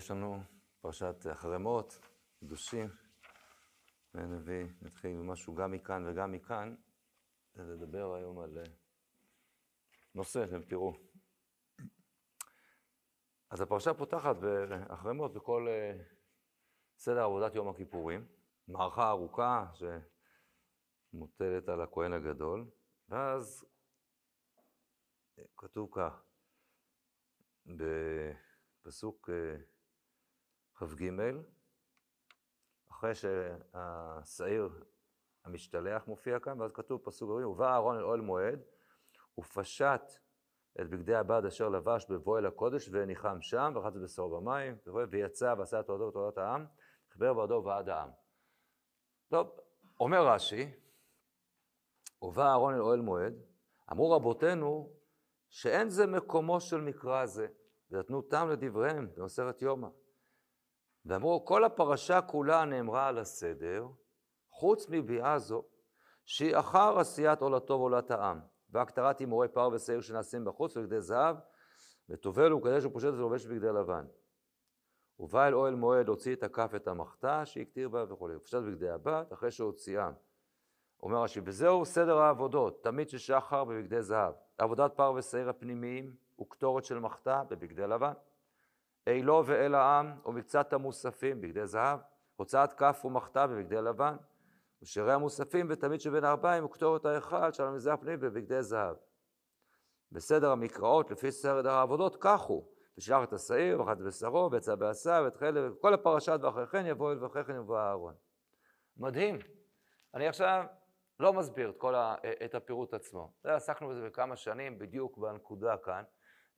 יש לנו פרשת אחרי מות, קדושים, ונביא, נתחיל משהו גם מכאן וגם מכאן, ולדבר היום על אה, נושא, אתם תראו. אז הפרשה פותחת באחרי מות בכל אה, סדר עבודת יום הכיפורים, מערכה ארוכה שמוטלת על הכהן הגדול, ואז אה, כתוב כך, בפסוק כ"ג, אחרי שהשעיר המשתלח מופיע כאן, ואז כתוב פסוק גבוהים, ובא אהרון אל אוהל מועד, ופשט את בגדי הבד אשר לבש בבוא אל הקודש, וניחם שם, ורחץ בשרו במים, ויצא ועשה תורתו ותורת העם, חיבר בעדו ועד העם. טוב, אומר רש"י, ובא אהרון אל אוהל מועד, אמרו רבותינו שאין זה מקומו של מקרא זה, ונתנו טעם לדבריהם במסכת יומא. ואמרו, כל הפרשה כולה נאמרה על הסדר, חוץ מביאה זו, שהיא אחר עשיית עולתו ועולת העם, והכתרת הימורי פר ושעיר שנעשים בחוץ ובגדי זהב, וטובל ומקדש ופושט ולובש בגדי לבן. ובא אל אוהל מועד הוציא את הכף את המחתה שהקטיר בה וכו', ופשט בגדי הבת אחרי שהוציאם. אומר רש"י, וזהו סדר העבודות, תמיד ששחר בבגדי זהב, עבודת פר ושעיר הפנימיים וקטורת של מחתה בבגדי לבן. אילו ואל העם ומקצת המוספים בגדי זהב, הוצאת כף ומחתה בבגדי לבן, ושירי המוספים ותמיד שבין הארבעים וקטורת ההיכל של המזרח הפנימי בבגדי זהב. בסדר המקראות, לפי סדר העבודות, כך הוא, ושלח את השעיר, וחת בשרו, ויצא בעשה, ואת חלק, וכל הפרשת ואחרי כן יבוא אל ואחרי כן יבוא אהרון. מדהים. אני עכשיו לא מסביר את, כל ה, את הפירוט עצמו. זה, עסקנו בזה בכמה שנים, בדיוק בנקודה כאן,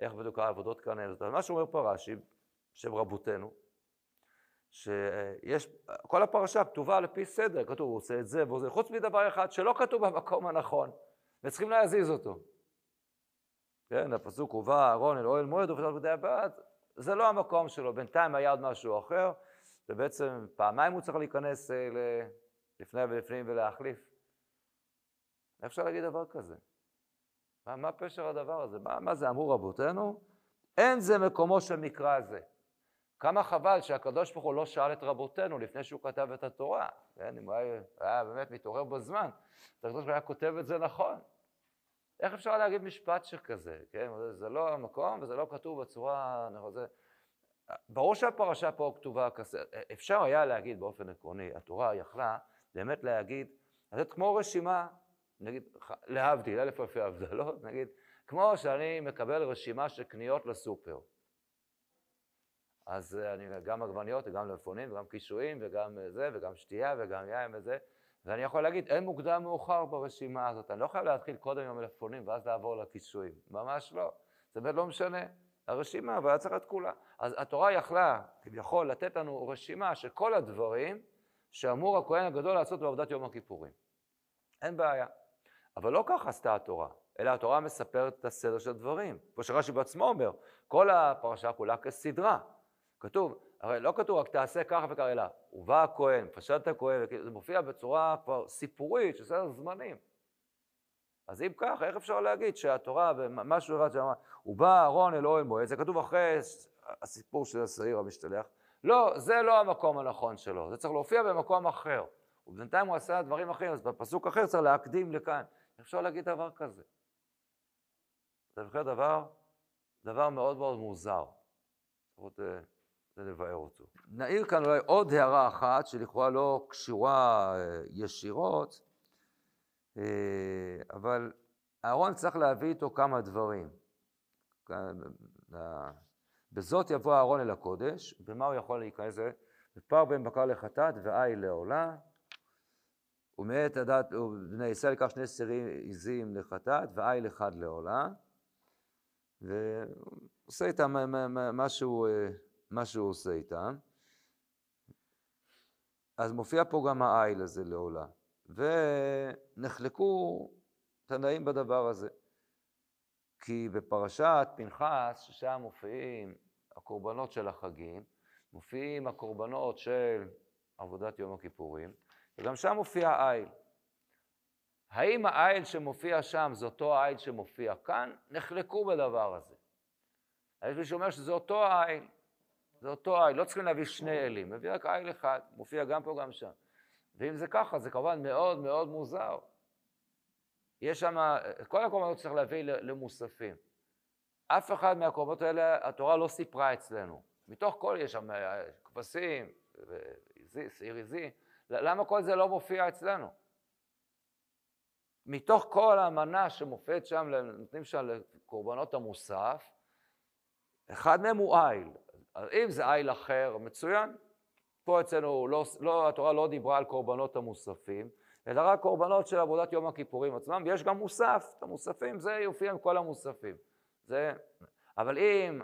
איך בדיוק העבודות כאן נעשות. מה שאומר פה רש"י, בשם רבותינו, שיש, כל הפרשה כתובה לפי סדר, כתוב, הוא עושה את זה והוא עושה, חוץ מדבר אחד שלא כתוב במקום הנכון, וצריכים להזיז אותו. כן, הפסוק הובא אהרון אל אוהל מועד ופתח בדי הבד, זה לא המקום שלו, בינתיים היה עוד משהו אחר, ובעצם פעמיים הוא צריך להיכנס אה, לפני ולפנים ולהחליף. איך אפשר להגיד דבר כזה? מה, מה פשר הדבר הזה? מה, מה זה אמרו רבותינו? אין זה מקומו של מקרא זה. כמה חבל שהקדוש ברוך הוא לא שאל את רבותינו לפני שהוא כתב את התורה. כן, אם הוא היה, היה באמת מתעורר בזמן, אז הקדוש ברוך הוא היה כותב את זה נכון. איך אפשר להגיד משפט שכזה, כן? זה לא המקום וזה לא כתוב בצורה... זה... ברור שהפרשה פה כתובה כזה. אפשר היה להגיד באופן עקרוני, התורה יכלה באמת להגיד, לתת כמו רשימה, נגיד, להבדיל, אלף אלפי הבדלות, נגיד, כמו שאני מקבל רשימה של קניות לסופר. אז אה, אני גם עגבניות וגם מלפפונים וגם קישואים וגם אה, זה וגם שתייה וגם יין וזה, ואני יכול להגיד, אין מוקדם מאוחר ברשימה הזאת, אני לא חייב להתחיל קודם עם המלפפונים ואז לעבור לקישואים, ממש לא, זה באמת לא משנה, הרשימה, אבל צריך את כולה. אז התורה יכלה, כביכול, לתת לנו רשימה של כל הדברים שאמור הכהן הגדול לעשות בעבודת יום הכיפורים. אין בעיה. אבל לא ככה עשתה התורה, אלא התורה מספרת את הסדר של הדברים. כמו שרש"י בעצמו אומר, כל הפרשה כולה כסדרה. כתוב, הרי לא כתוב רק תעשה ככה וככה, אלא ובא הכהן, פשט הכהן, זה מופיע בצורה כבר סיפורית של סדר זמנים. אז אם כך, איך אפשר להגיד שהתורה, ומשהו אחד שאמר, ובא אהרון אל אוהל מועד, זה כתוב אחרי הסיפור של השעיר המשתלח. לא, זה לא המקום הנכון שלו, זה צריך להופיע במקום אחר. ובינתיים הוא עשה דברים אחרים, אז בפסוק אחר צריך להקדים לכאן. אפשר להגיד דבר כזה? זה בכלל דבר, דבר מאוד מאוד מוזר. לפחות זה לבאר אותו. נעיר כאן אולי עוד הערה אחת, שלכאורה לא קשורה אה, ישירות, אה, אבל אהרון צריך להביא איתו כמה דברים. בזאת יבוא אהרון אל הקודש, במה הוא יכול להיכנס? בפר בין בקר לחטאת ועי לעולה, ומאת הדת, בני ישראל שני סירים עזים לחטאת ועיל אחד לעולה, ועושה איתם מה שהוא, מה שהוא עושה איתם. אז מופיע פה גם העיל הזה לעולה. ונחלקו תנאים בדבר הזה. כי בפרשת פנחס, ששם מופיעים הקורבנות של החגים, מופיעים הקורבנות של עבודת יום הכיפורים, וגם שם מופיע איל. האם האיל שמופיע שם זה אותו האיל שמופיע כאן? נחלקו בדבר הזה. יש מי שאומר שזה אותו האיל. זה אותו איל, לא צריכים להביא שני אלים, מביא רק איל אחד, מופיע גם פה גם שם. ואם זה ככה, זה כמובן מאוד מאוד מוזר. יש שם, כל הקורבנות צריך להביא למוספים. אף אחד מהקורבנות האלה, התורה לא סיפרה אצלנו. מתוך כל, יש שם אה, כבשים, שעיר עזי, למה כל זה לא מופיע אצלנו? מתוך כל המנה שמופיעת שם, נותנים שם לקורבנות המוסף, אחד מהם הוא איל. אם זה איל אחר, מצוין. פה אצלנו, לא, לא, התורה לא דיברה על קורבנות המוספים, אלא רק קורבנות של עבודת יום הכיפורים עצמם, ויש גם מוסף, את המוספים, זה יופיע עם כל המוספים. זה... אבל אם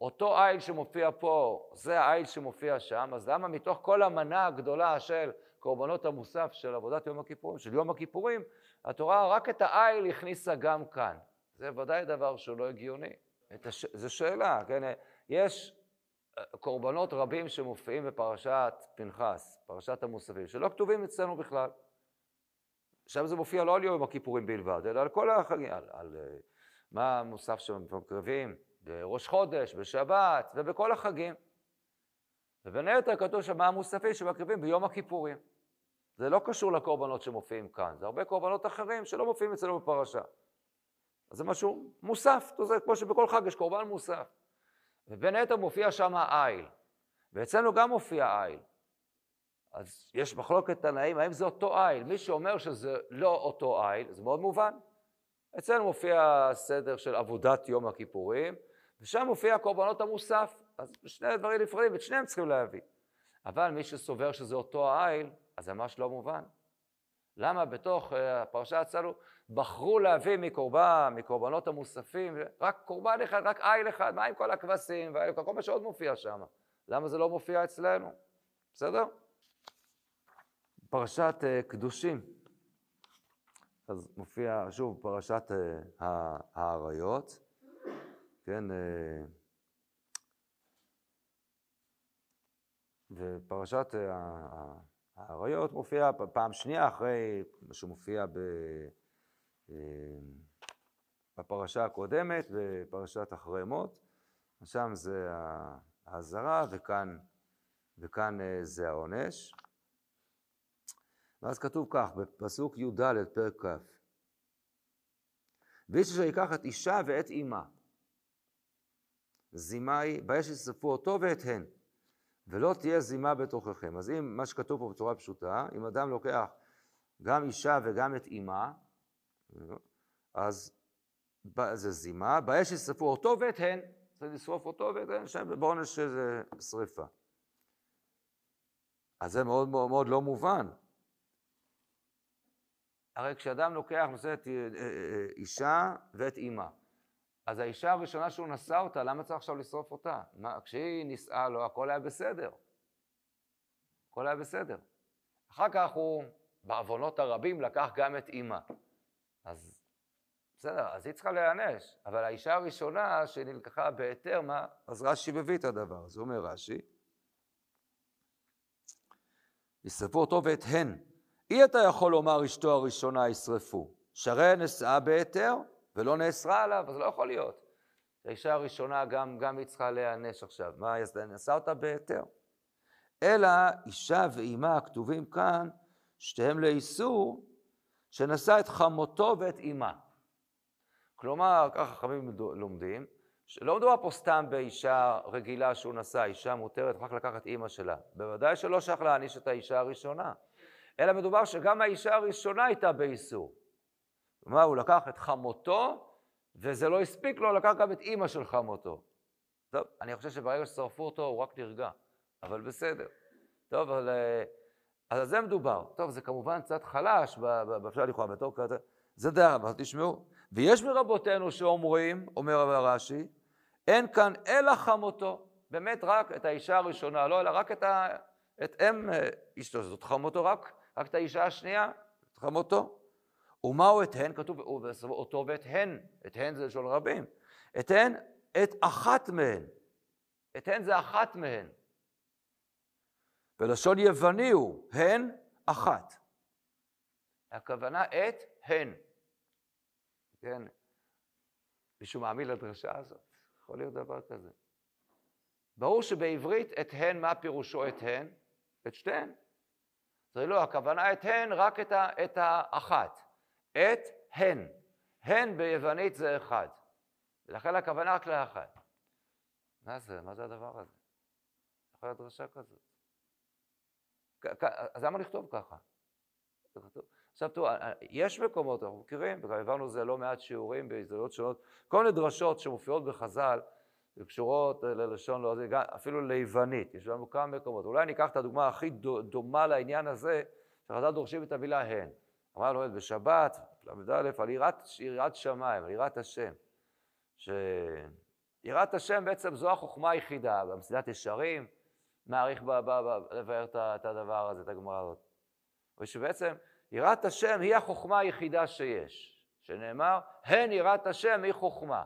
אותו איל שמופיע פה, זה האיל שמופיע שם, אז למה מתוך כל המנה הגדולה של קורבנות המוסף של עבודת יום הכיפורים, של יום הכיפורים, התורה רק את האיל הכניסה גם כאן. זה ודאי דבר שהוא לא הגיוני. הש... זו שאלה, כן? יש אה, קורבנות רבים שמופיעים בפרשת פנחס, פרשת המוספים, שלא כתובים אצלנו בכלל. שם זה מופיע לא על יום הכיפורים בלבד, אלא על כל החגים, על, על אה, מה המוסף שמקרבים בראש חודש, בשבת ובכל החגים. ובין היתר כתוב שם מה המוספים שמקריבים ביום הכיפורים. זה לא קשור לקורבנות שמופיעים כאן, זה הרבה קורבנות אחרים שלא מופיעים אצלנו בפרשה. אז זה משהו מוסף, זה כמו שבכל חג יש קורבן מוסף. ובין היתר מופיע שם איל, ואצלנו גם מופיע איל. אז יש מחלוקת תנאים, האם זה אותו איל? מי שאומר שזה לא אותו איל, זה מאוד מובן. אצלנו מופיע סדר של עבודת יום הכיפורים, ושם מופיע קורבנות המוסף. אז שני דברים נפרדים, את שניהם צריכים להביא. אבל מי שסובר שזה אותו האיל, אז זה ממש לא מובן. למה בתוך uh, הפרשה אצלנו בחרו להביא מקורבן, מקורבנות המוספים, רק קורבן אחד, רק איל אחד, מה עם כל הכבשים, וכל מה שעוד מופיע שם? למה זה לא מופיע אצלנו? בסדר? פרשת uh, קדושים. אז מופיע שוב פרשת uh, האריות, כן? Uh, ופרשת האריות מופיעה פעם שנייה אחרי מה שמופיע ב... אה, בפרשה הקודמת, בפרשת אחרי מות, שם זה האזהרה וכאן, וכאן אה, זה העונש. ואז כתוב כך, בפסוק י"ד, פרק כ', ואיש אשר ייקח את אישה ואת אמה, זימה היא, באש ישרפו אותו ואת הן. ולא תהיה זימה בתוככם. אז אם מה שכתוב פה בצורה פשוטה, אם אדם לוקח גם אישה וגם את אימה, אז זה זימה, באש ישרפו אותו ואת הן, צריך לשרוף אותו ואת הן, שם בעונש שזה שריפה. אז זה מאוד מאוד, מאוד לא מובן. הרי כשאדם לוקח, נושא את אה, אה, אה, אישה ואת אימה, אז האישה הראשונה שהוא נשא אותה, למה צריך עכשיו לשרוף אותה? מה, כשהיא נישאה לו, הכל היה בסדר. הכל היה בסדר. אחר כך הוא, בעוונות הרבים, לקח גם את אימא. אז בסדר, אז היא צריכה להיענש. אבל האישה הראשונה שנלקחה בהיתר, מה? אז רש"י מביא את הדבר. זה אומר רש"י, ישרפו אותו ואת הן. אי אתה יכול לומר אשתו הראשונה ישרפו. שרי נשאה בהיתר, ולא נאסרה עליו, אז לא יכול להיות. האישה הראשונה גם, גם היא צריכה להיענש עכשיו. מה, נשאה אותה בהיתר. אלא אישה ואימה הכתובים כאן, שתיהם לאיסור, שנשא את חמותו ואת אימה. כלומר, ככה חכמים לומדים, שלא מדובר פה סתם באישה רגילה שהוא נשא, אישה מותרת רק לקחת אימא שלה. בוודאי שלא שייך להעניש את האישה הראשונה, אלא מדובר שגם האישה הראשונה הייתה באיסור. כלומר, הוא לקח את חמותו, וזה לא הספיק לו, לקח גם את אימא של חמותו. טוב, אני חושב שברגע ששרפו אותו, הוא רק נרגע, אבל בסדר. טוב, אבל... אז על זה מדובר. טוב, זה כמובן קצת חלש, אפשר לכאורה בתור כזה, זה דעה, אבל תשמעו. ויש מרבותינו שאומרים, אומר רש"י, אין כאן אלא חמותו. באמת רק את האישה הראשונה, לא, אלא רק את, ה, את אם אה, אשתו, זאת חמותו, רק, רק את האישה השנייה, את חמותו. ומהו את הן? כתוב אותו ואת הן, את הן זה לשון רבים. את הן, את אחת מהן. את הן זה אחת מהן. ולשון יווני הוא, הן אחת. הכוונה את הן. כן? מישהו מאמין לדרשה הזאת? יכול להיות דבר כזה. ברור שבעברית את הן, מה פירושו את הן? את שתיהן. זה לא, הכוונה את הן, רק את, ה, את האחת. את הן. הן ביוונית זה אחד. ולכן הכוונה רק לאחת. מה זה? מה זה הדבר הזה? יכולה להיות דרשה כזאת. אז למה לכתוב ככה? עכשיו תראו, יש מקומות, אנחנו מכירים, וגם העברנו זה לא מעט שיעורים בהזדמנויות שונות, כל מיני דרשות שמופיעות בחז"ל, וקשורות ללשון, לא, אפילו ליוונית, יש לנו כמה מקומות. אולי ניקח את הדוגמה הכי דומה לעניין הזה, שחז"ל דורשים את המילה הן. אמר לו בשבת, ל"א, על יראת שמיים, על יראת השם. שיראת השם בעצם זו החוכמה היחידה, במסילת ישרים, מעריך לבאר את הדבר הזה, את הגמרא הזאת. ושבעצם יראת השם היא החוכמה היחידה שיש, שנאמר, הן יראת השם היא חוכמה.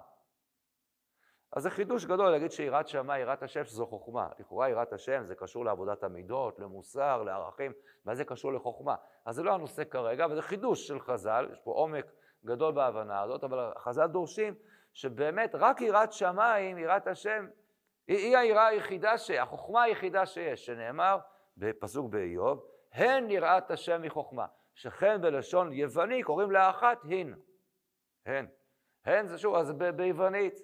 אז זה חידוש גדול להגיד שיראת שמיים, יראת השם, שזו חוכמה. לכאורה יראת השם זה קשור לעבודת המידות, למוסר, לערכים, מה זה קשור לחוכמה? אז זה לא הנושא כרגע, אבל זה חידוש של חז"ל, יש פה עומק גדול בהבנה הזאת, אבל חז"ל דורשים שבאמת רק יראת שמיים, יראת השם, היא, היא היראה היחידה, החוכמה היחידה שיש, שנאמר בפסוק באיוב, הן יראת השם מחוכמה. שכן בלשון יווני קוראים לאחת הין. הן. הן זה שוב, אז ביוונית,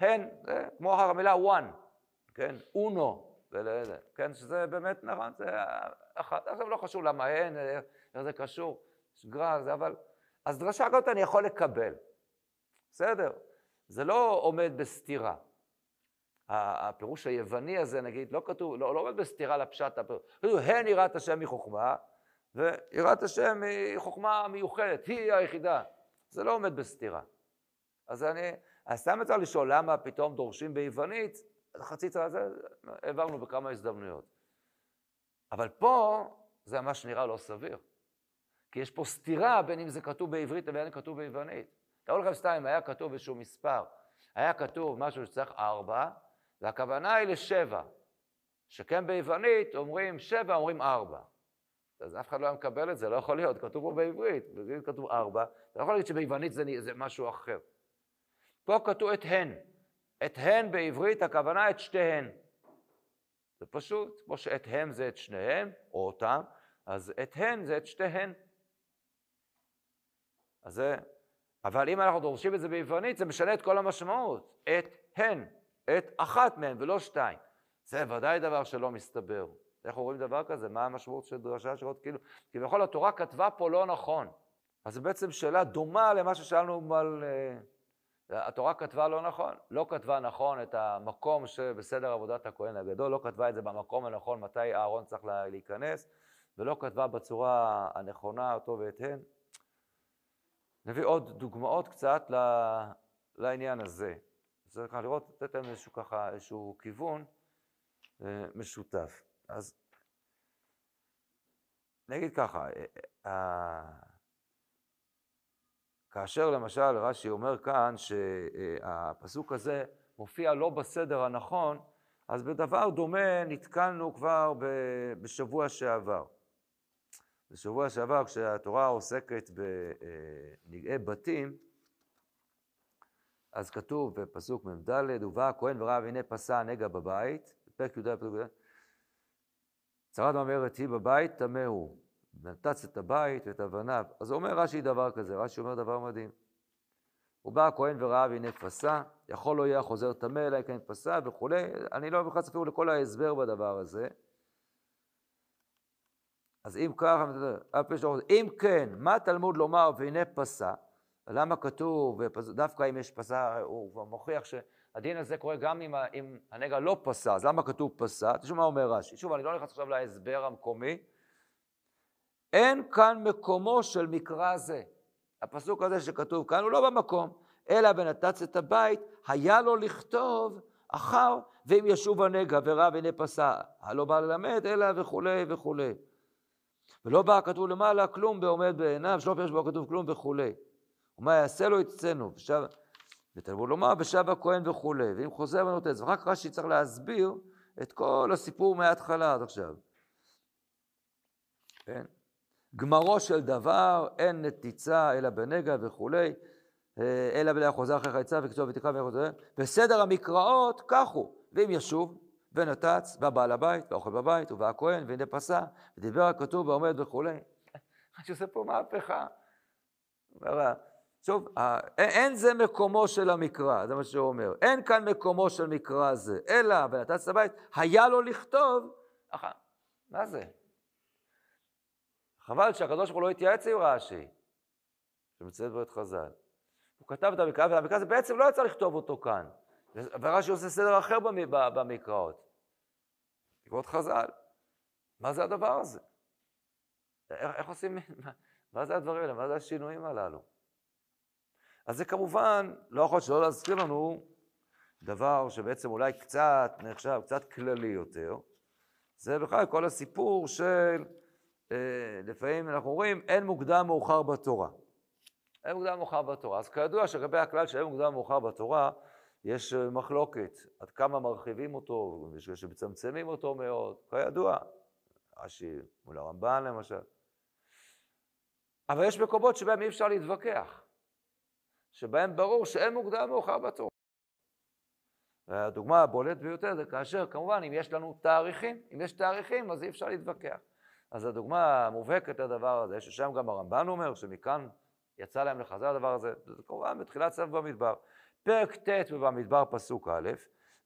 הן, זה כמו המילה one, כן, אונו, כן, שזה באמת נכון, זה אחת. עכשיו לא חשוב למה הן, איך זה קשור, שגרה, זה אבל, אז דרשה כזאת אני יכול לקבל, בסדר, זה לא עומד בסתירה. הפירוש היווני הזה, נגיד, לא כתוב, לא, לא בסתירה לפשט, כתוב, הן יראת השם מחוכמה, ויראת השם היא חוכמה מיוחדת, היא היחידה. זה לא עומד בסתירה. אז אני, אז סתם צריך לשאול למה פתאום דורשים ביוונית, חצי צרה זה העברנו בכמה הזדמנויות. אבל פה זה ממש נראה לא סביר. כי יש פה סתירה בין אם זה כתוב בעברית לבין אם כתוב ביוונית. תראו לכם סתם, אם היה כתוב איזשהו מספר, היה כתוב משהו שצריך ארבע, והכוונה היא לשבע. שכן ביוונית אומרים שבע, אומרים ארבע. אז אף אחד לא היה מקבל את זה, לא יכול להיות, כתוב פה בעברית, בעברית כתוב ארבע, אתה לא יכול להגיד שביוונית זה, זה משהו אחר. פה כתוב את הן. את הן בעברית, הכוונה את שתיהן. זה פשוט, כמו שאת הם זה את שניהם, או אותם, אז את הן זה את שתיהן. אז זה, אבל אם אנחנו דורשים את זה ביוונית, זה משנה את כל המשמעות. את הן, את אחת מהן ולא שתיים. זה ודאי דבר שלא מסתבר. איך רואים דבר כזה? מה המשמעות של דרשה שעות כאילו? כביכול התורה כתבה פה לא נכון. אז זו בעצם שאלה דומה למה ששאלנו על... Uh, התורה כתבה לא נכון, לא כתבה נכון את המקום שבסדר עבודת הכהן הגדול, לא כתבה את זה במקום הנכון מתי אהרון צריך להיכנס, ולא כתבה בצורה הנכונה אותו ואת הן. נביא עוד דוגמאות קצת לעניין הזה. צריך לראות, לתת להם איזשהו ככה, איזשהו כיוון אה, משותף. אז נגיד ככה, אה, אה, כאשר למשל רש"י אומר כאן שהפסוק הזה מופיע לא בסדר הנכון, אז בדבר דומה נתקלנו כבר בשבוע שעבר. בשבוע שעבר, כשהתורה עוסקת בנגעי בתים, אז כתוב בפסוק מ"ד, ובא הכהן וראה והנה פסע נגע בבית, בפרק י"ד, פרק י"ד, צרת אומרת היא בבית, טמא הוא. נתץ את הבית ואת אבניו. אז אומר רש"י דבר כזה, רש"י אומר דבר מדהים. הוא בא הכהן וראה והנה פסע, יכול לא יהיה חוזר טמא אלא כן פסע וכולי. אני לא נכנס אפילו לכל ההסבר בדבר הזה. אז אם ככה, אם כן, מה תלמוד לומר והנה פסע? למה כתוב, דווקא אם יש פסע, הוא מוכיח ש... הדין הזה קורה גם אם, אם הנגע לא פסע, אז למה כתוב פסע? תשמעו מה אומר רש"י. שוב, אני לא נכנס עכשיו להסבר המקומי. אין כאן מקומו של מקרא זה. הפסוק הזה שכתוב כאן הוא לא במקום, אלא ונתץ את הבית, היה לו לכתוב אחר, ואם ישוב הנגע ורע והנה פסע, הלא בא ללמד, אלא וכולי וכולי. ולא בא כתוב למעלה כלום בעומד בעיניו, שלא פירש בו כתוב כלום וכולי. ומה יעשה לו יצאנו. עכשיו, ותלמוד לומר בשב הכהן וכולי, ואם חוזר ונותן, ואחר כך רש"י צריך להסביר את כל הסיפור מההתחלה עד עכשיו. כן? גמרו של דבר, אין נתיצה אלא בנגע וכולי, אלא בלאה חוזר אחרי חייצה וכתוב ותקרא וכולי, וסדר המקראות כך הוא, ואם ישוב, ונתץ, בא בעל הבית, ואוכל בבית, ובא הכהן, והנה פסע, ודיבר הכתוב ועומד וכולי. אני שעושה פה מהפכה. שוב, אין זה מקומו של המקרא, זה מה שהוא אומר. אין כאן מקומו של מקרא זה, אלא ונתץ לבית, היה לו לכתוב, אחר. מה זה? חבל שהקדוש ברוך הוא לא התייעץ עם רש"י, שמצטט בו את חז"ל. הוא כתב את המקרא, והמקרא הזה בעצם לא יצא לכתוב אותו כאן. ורש"י עושה סדר אחר במקראות. בעקבות חז"ל. מה זה הדבר הזה? איך, עושים, מה זה הדברים האלה? מה זה השינויים הללו? אז זה כמובן, לא יכול שלא להזכיר לנו דבר שבעצם אולי קצת נחשב, קצת כללי יותר. זה בכלל כל הסיפור של, אה, לפעמים אנחנו רואים, אין מוקדם מאוחר בתורה. אין מוקדם מאוחר בתורה. אז כידוע שלגבי הכלל שאין מוקדם מאוחר בתורה, יש אה, מחלוקת עד כמה מרחיבים אותו, יש שמצמצמים אותו מאוד, כידוע. רש"י מול הרמב"ן למשל. אבל יש מקומות שבהם אי אפשר להתווכח, שבהם ברור שאין מוקדם מאוחר בתורה. והדוגמה הבולט ביותר זה כאשר, כמובן, אם יש לנו תאריכים, אם יש תאריכים אז אי אפשר להתווכח. אז הדוגמה המובהקת לדבר הזה, ששם גם הרמב"ן אומר שמכאן יצא להם לחזר הדבר הזה, זה כמובן בתחילת סוף במדבר. פרק ט' במדבר פסוק א',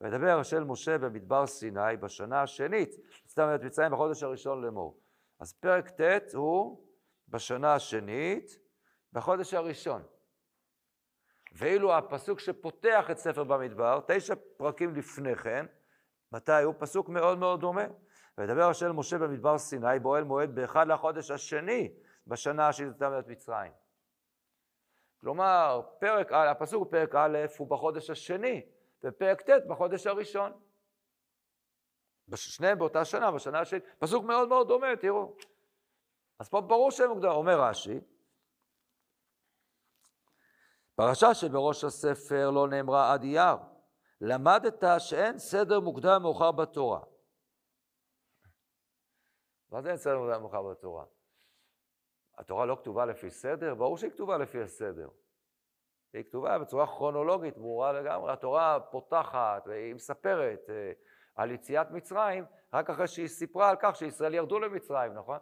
וידבר של משה במדבר סיני בשנה השנית, סתם את מצרים בחודש הראשון לאמור. אז פרק ט' הוא בשנה השנית, בחודש הראשון. ואילו הפסוק שפותח את ספר במדבר, תשע פרקים לפני כן, מתי הוא? פסוק מאוד מאוד דומה. וידבר השם משה במדבר סיני באוהל מועד באחד לחודש השני בשנה שהייתה את מצרים. כלומר, פרק, הפסוק בפרק א' הוא בחודש השני, ופרק ט' בחודש הראשון. שניהם באותה שנה, בשנה השנית. פסוק מאוד מאוד דומה, תראו. אז פה ברור שהם מוקדם, אומר רש"י, פרשה שבראש הספר לא נאמרה עד אייר, למדת שאין סדר מוקדם מאוחר בתורה. מה זה אין סדר מוקדם מאוחר בתורה? התורה לא כתובה לפי סדר? ברור שהיא כתובה לפי הסדר. היא כתובה בצורה כרונולוגית, ברורה לגמרי. התורה פותחת והיא מספרת אה, על יציאת מצרים, רק אחרי שהיא סיפרה על כך שישראל ירדו למצרים, נכון?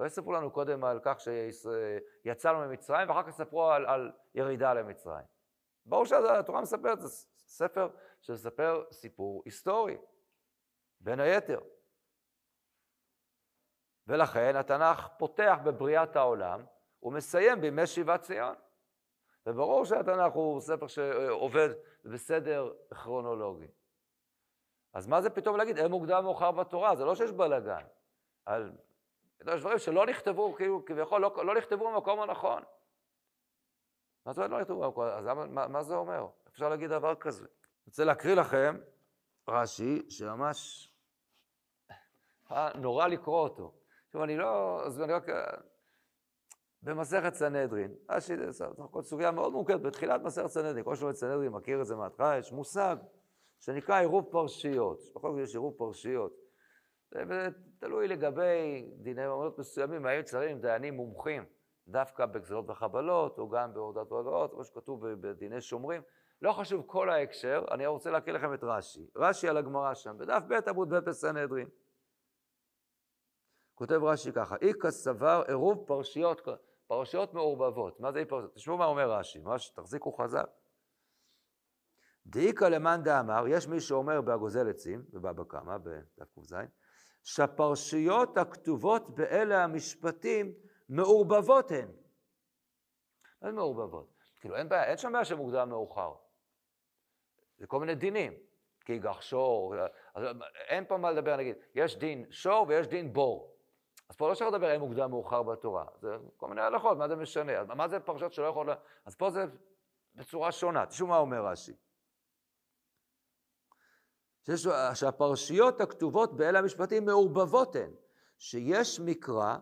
לא יספרו לנו קודם על כך שיצאנו ממצרים, ואחר כך יספרו על, על ירידה למצרים. ברור שהתורה מספרת, זה ספר שמספר סיפור היסטורי, בין היתר. ולכן התנ"ך פותח בבריאת העולם ומסיים בימי שיבת ציון. וברור שהתנ"ך הוא ספר שעובד בסדר כרונולוגי. אז מה זה פתאום להגיד, אין מוקדם מאוחר בתורה? זה לא שיש בלאגן. על... יש דברים שלא נכתבו, כאילו, כביכול, לא, לא נכתבו במקום הנכון. מה זה לא נכתבו במקום? אז מה, מה זה אומר? אפשר להגיד דבר כזה. אני רוצה להקריא לכם רש"י, שממש נורא לקרוא אותו. עכשיו, אני לא, אז אני רק... במסכת סנהדרין, זו סוגיה מאוד מורכבת, בתחילת מסכת סנהדרין, כל שלומד סנהדרין מכיר את זה מההתחלה, יש מושג שנקרא עירוב פרשיות, בכל זאת יש עירוב פרשיות. זה תלוי לגבי דיני ממונות מסוימים, האם צריכים דיינים מומחים דווקא בגזרות וחבלות, או גם בהורדת ועבירות, כמו שכתוב בדיני שומרים. לא חשוב כל ההקשר, אני רוצה להקריא לכם את רש"י. רש"י על הגמרא שם, בדף ב' עמוד ב' בסנהדרין. כותב רש"י ככה, איכא סבר עירוב פרשיות, פרשיות מעורבבות. מה זה פרשיות? תשמעו מה אומר רש"י, ממש תחזיקו חזק. דאיכא למאן דאמר, יש מי שאומר בהגוזל עצים, בבבא קמא, בדף ק"ז, שהפרשיות הכתובות באלה המשפטים מעורבבות הן. מה זה מעורבבות? כאילו אין בעיה, אין שם בעיה שמוקדם מאוחר. זה כל מיני דינים, כיגח שור, אין פה מה לדבר, נגיד, יש דין שור ויש דין בור. אז פה לא צריך לדבר אין מוקדם מאוחר בתורה, זה כל מיני הלכות, מה זה משנה? מה זה פרשות שלא יכולות... אז פה זה בצורה שונה, תשמעו מה אומר רש"י. שיש, שהפרשיות הכתובות באלה המשפטים מעורבבות הן, שיש מקרא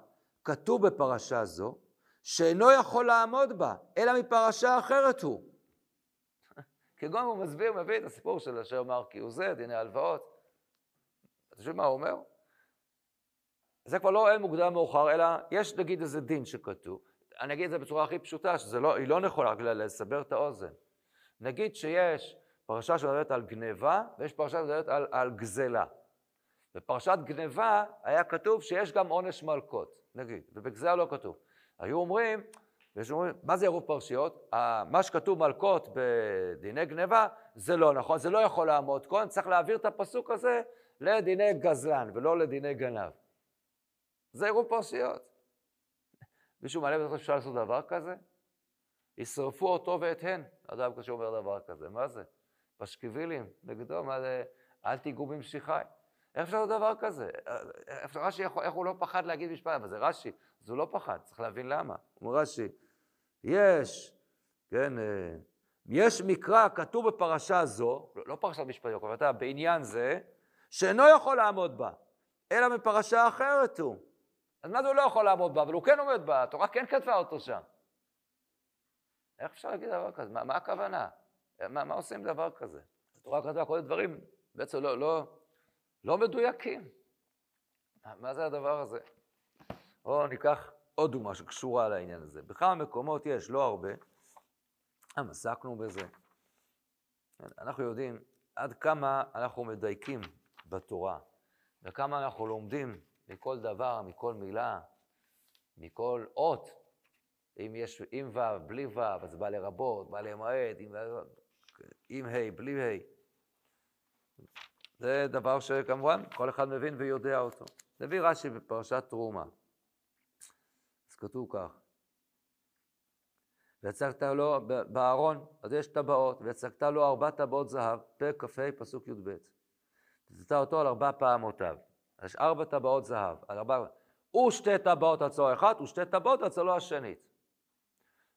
כתוב בפרשה זו, שאינו יכול לעמוד בה, אלא מפרשה אחרת הוא. כגון הוא מסביר, מביא את הסיפור של אשר אמר כי הוא זה, דיני הלוואות. אתה שומע מה הוא אומר? זה כבר לא אין מוקדם מאוחר, אלא יש נגיד איזה דין שכתוב. אני אגיד את זה בצורה הכי פשוטה, שהיא לא, לא נכונה, רק לסבר את האוזן. נגיד שיש פרשה שמדברת על גניבה, ויש פרשה שמדברת על, על גזלה. בפרשת גניבה היה כתוב שיש גם עונש מלקות, נגיד, ובגזלה לא כתוב. היו אומרים, ויש אומרים, מה זה עירוב פרשיות? מה שכתוב מלקות בדיני גניבה, זה לא נכון, זה לא יכול לעמוד כאן, צריך להעביר את הפסוק הזה לדיני גזלן ולא לדיני גנב. זה עירוב פרשיות. מישהו מעלה בטח אפשר לעשות דבר כזה? ישרפו אותו ואת הן. אדם כשהוא אומר דבר כזה, מה זה? פשקווילים נגדו, מה זה? אל תיגעו במשיחי. איך אפשר לעשות דבר כזה? רש"י, איך הוא לא פחד להגיד משפט? אבל זה רש"י, אז הוא לא פחד, צריך להבין למה. אומר רש"י, יש, כן, אה, יש מקרא כתוב בפרשה זו, לא, לא פרשת משפטים, אבל בעניין זה, שאינו יכול לעמוד בה, אלא מפרשה אחרת הוא. אז מה זה הוא לא יכול לעמוד בה? אבל הוא כן עומד בה, התורה כן כתבה אותו שם. איך אפשר להגיד דבר כזה? מה, מה הכוונה? מה, מה עושים דבר כזה? התורה כתבה כל הדברים בעצם לא, לא, לא מדויקים. מה זה הדבר הזה? או ניקח עוד דוגמה שקשורה לעניין הזה. בכמה מקומות יש, לא הרבה, עסקנו בזה. אנחנו יודעים עד כמה אנחנו מדייקים בתורה, וכמה אנחנו לומדים מכל דבר, מכל מילה, מכל אות. אם יש עם ו', בלי ו', אז בא לרבות, בא למעט, עם, עם ה', בלי ה'. זה דבר שכמובן כל אחד מבין ויודע אותו. נביא רש"י בפרשת תרומה. אז כתוב כך: והצגת לו בארון, אז יש טבעות, והצגת לו ארבע טבעות זהב, פרק כ"ה, פסוק י"ב. וצאת אותו על ארבע פעמותיו. יש ארבע טבעות זהב, על ארבע... ושתי טבעות צלו אחת, ושתי טבעות על צלו השנית.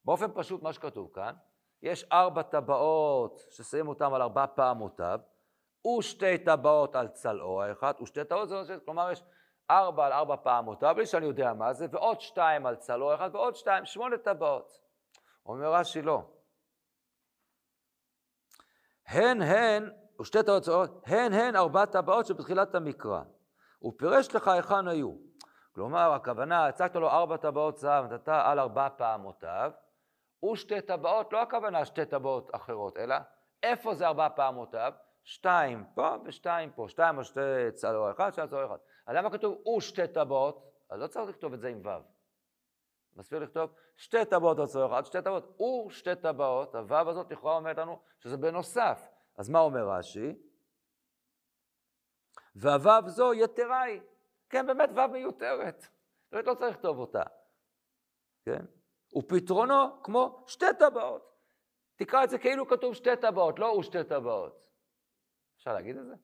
באופן פשוט, מה שכתוב כאן, יש ארבע טבעות ששמים אותן על ארבע פעמותיו, ושתי טבעות על צלעו האחד, ושתי טבעות זה לא כלומר יש ארבע על ארבע פעמותיו, בלי שאני יודע מה זה, ועוד שתיים על צלעו האחד, ועוד שתיים, שמונה טבעות. אומר רש"י לא. הן הן, ושתי טבעות צלעות, הן הן ארבע טבעות שבתחילת המקרא. הוא פירש לך היכן היו. כלומר, הכוונה, הצגת לו ארבע טבעות זהב, נתת על ארבע פעמותיו, ושתי טבעות, לא הכוונה שתי טבעות אחרות, אלא איפה זה ארבע פעמותיו? שתיים פה ושתיים פה, שתיים על שתי צלו אחד, שתיים צלו אחד. אז למה כתוב ושתי טבעות? אז לא צריך לכתוב את זה עם ו'. מספיק לכתוב שתי טבעות על צלו אחד, שתי טבעות ושתי טבעות, הו' הזאת לכאורה אומרת לנו שזה בנוסף. אז מה אומר רש"י? והו' זו יתרה היא. כן, באמת ו' מיותרת. לא צריך לכתוב אותה. כן? ופתרונו כמו שתי טבעות. תקרא את זה כאילו כתוב שתי טבעות, לא ושתי טבעות. אפשר להגיד את זה?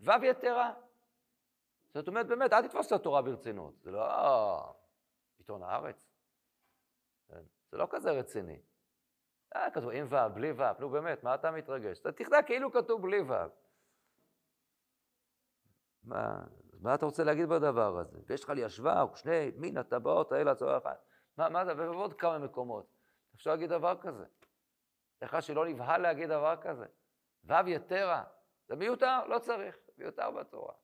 ו' יתרה. זאת אומרת, באמת, אל תתפוס את התורה ברצינות. זה לא עיתון הארץ. כן? זה לא כזה רציני. אה, כתוב עם ו', בלי ו', נו באמת, מה אתה מתרגש? אתה תכתב כאילו כתוב בלי ו'. מה, מה אתה רוצה להגיד בדבר הזה? ויש לך לישבה, או שני מין הטבעות האלה, הצורה אחת. מה, מה זה, ובעוד כמה מקומות. אפשר להגיד דבר כזה. איך שלא נבהל להגיד דבר כזה. ו' יתרה. זה מיותר, לא צריך, מיותר בתורה.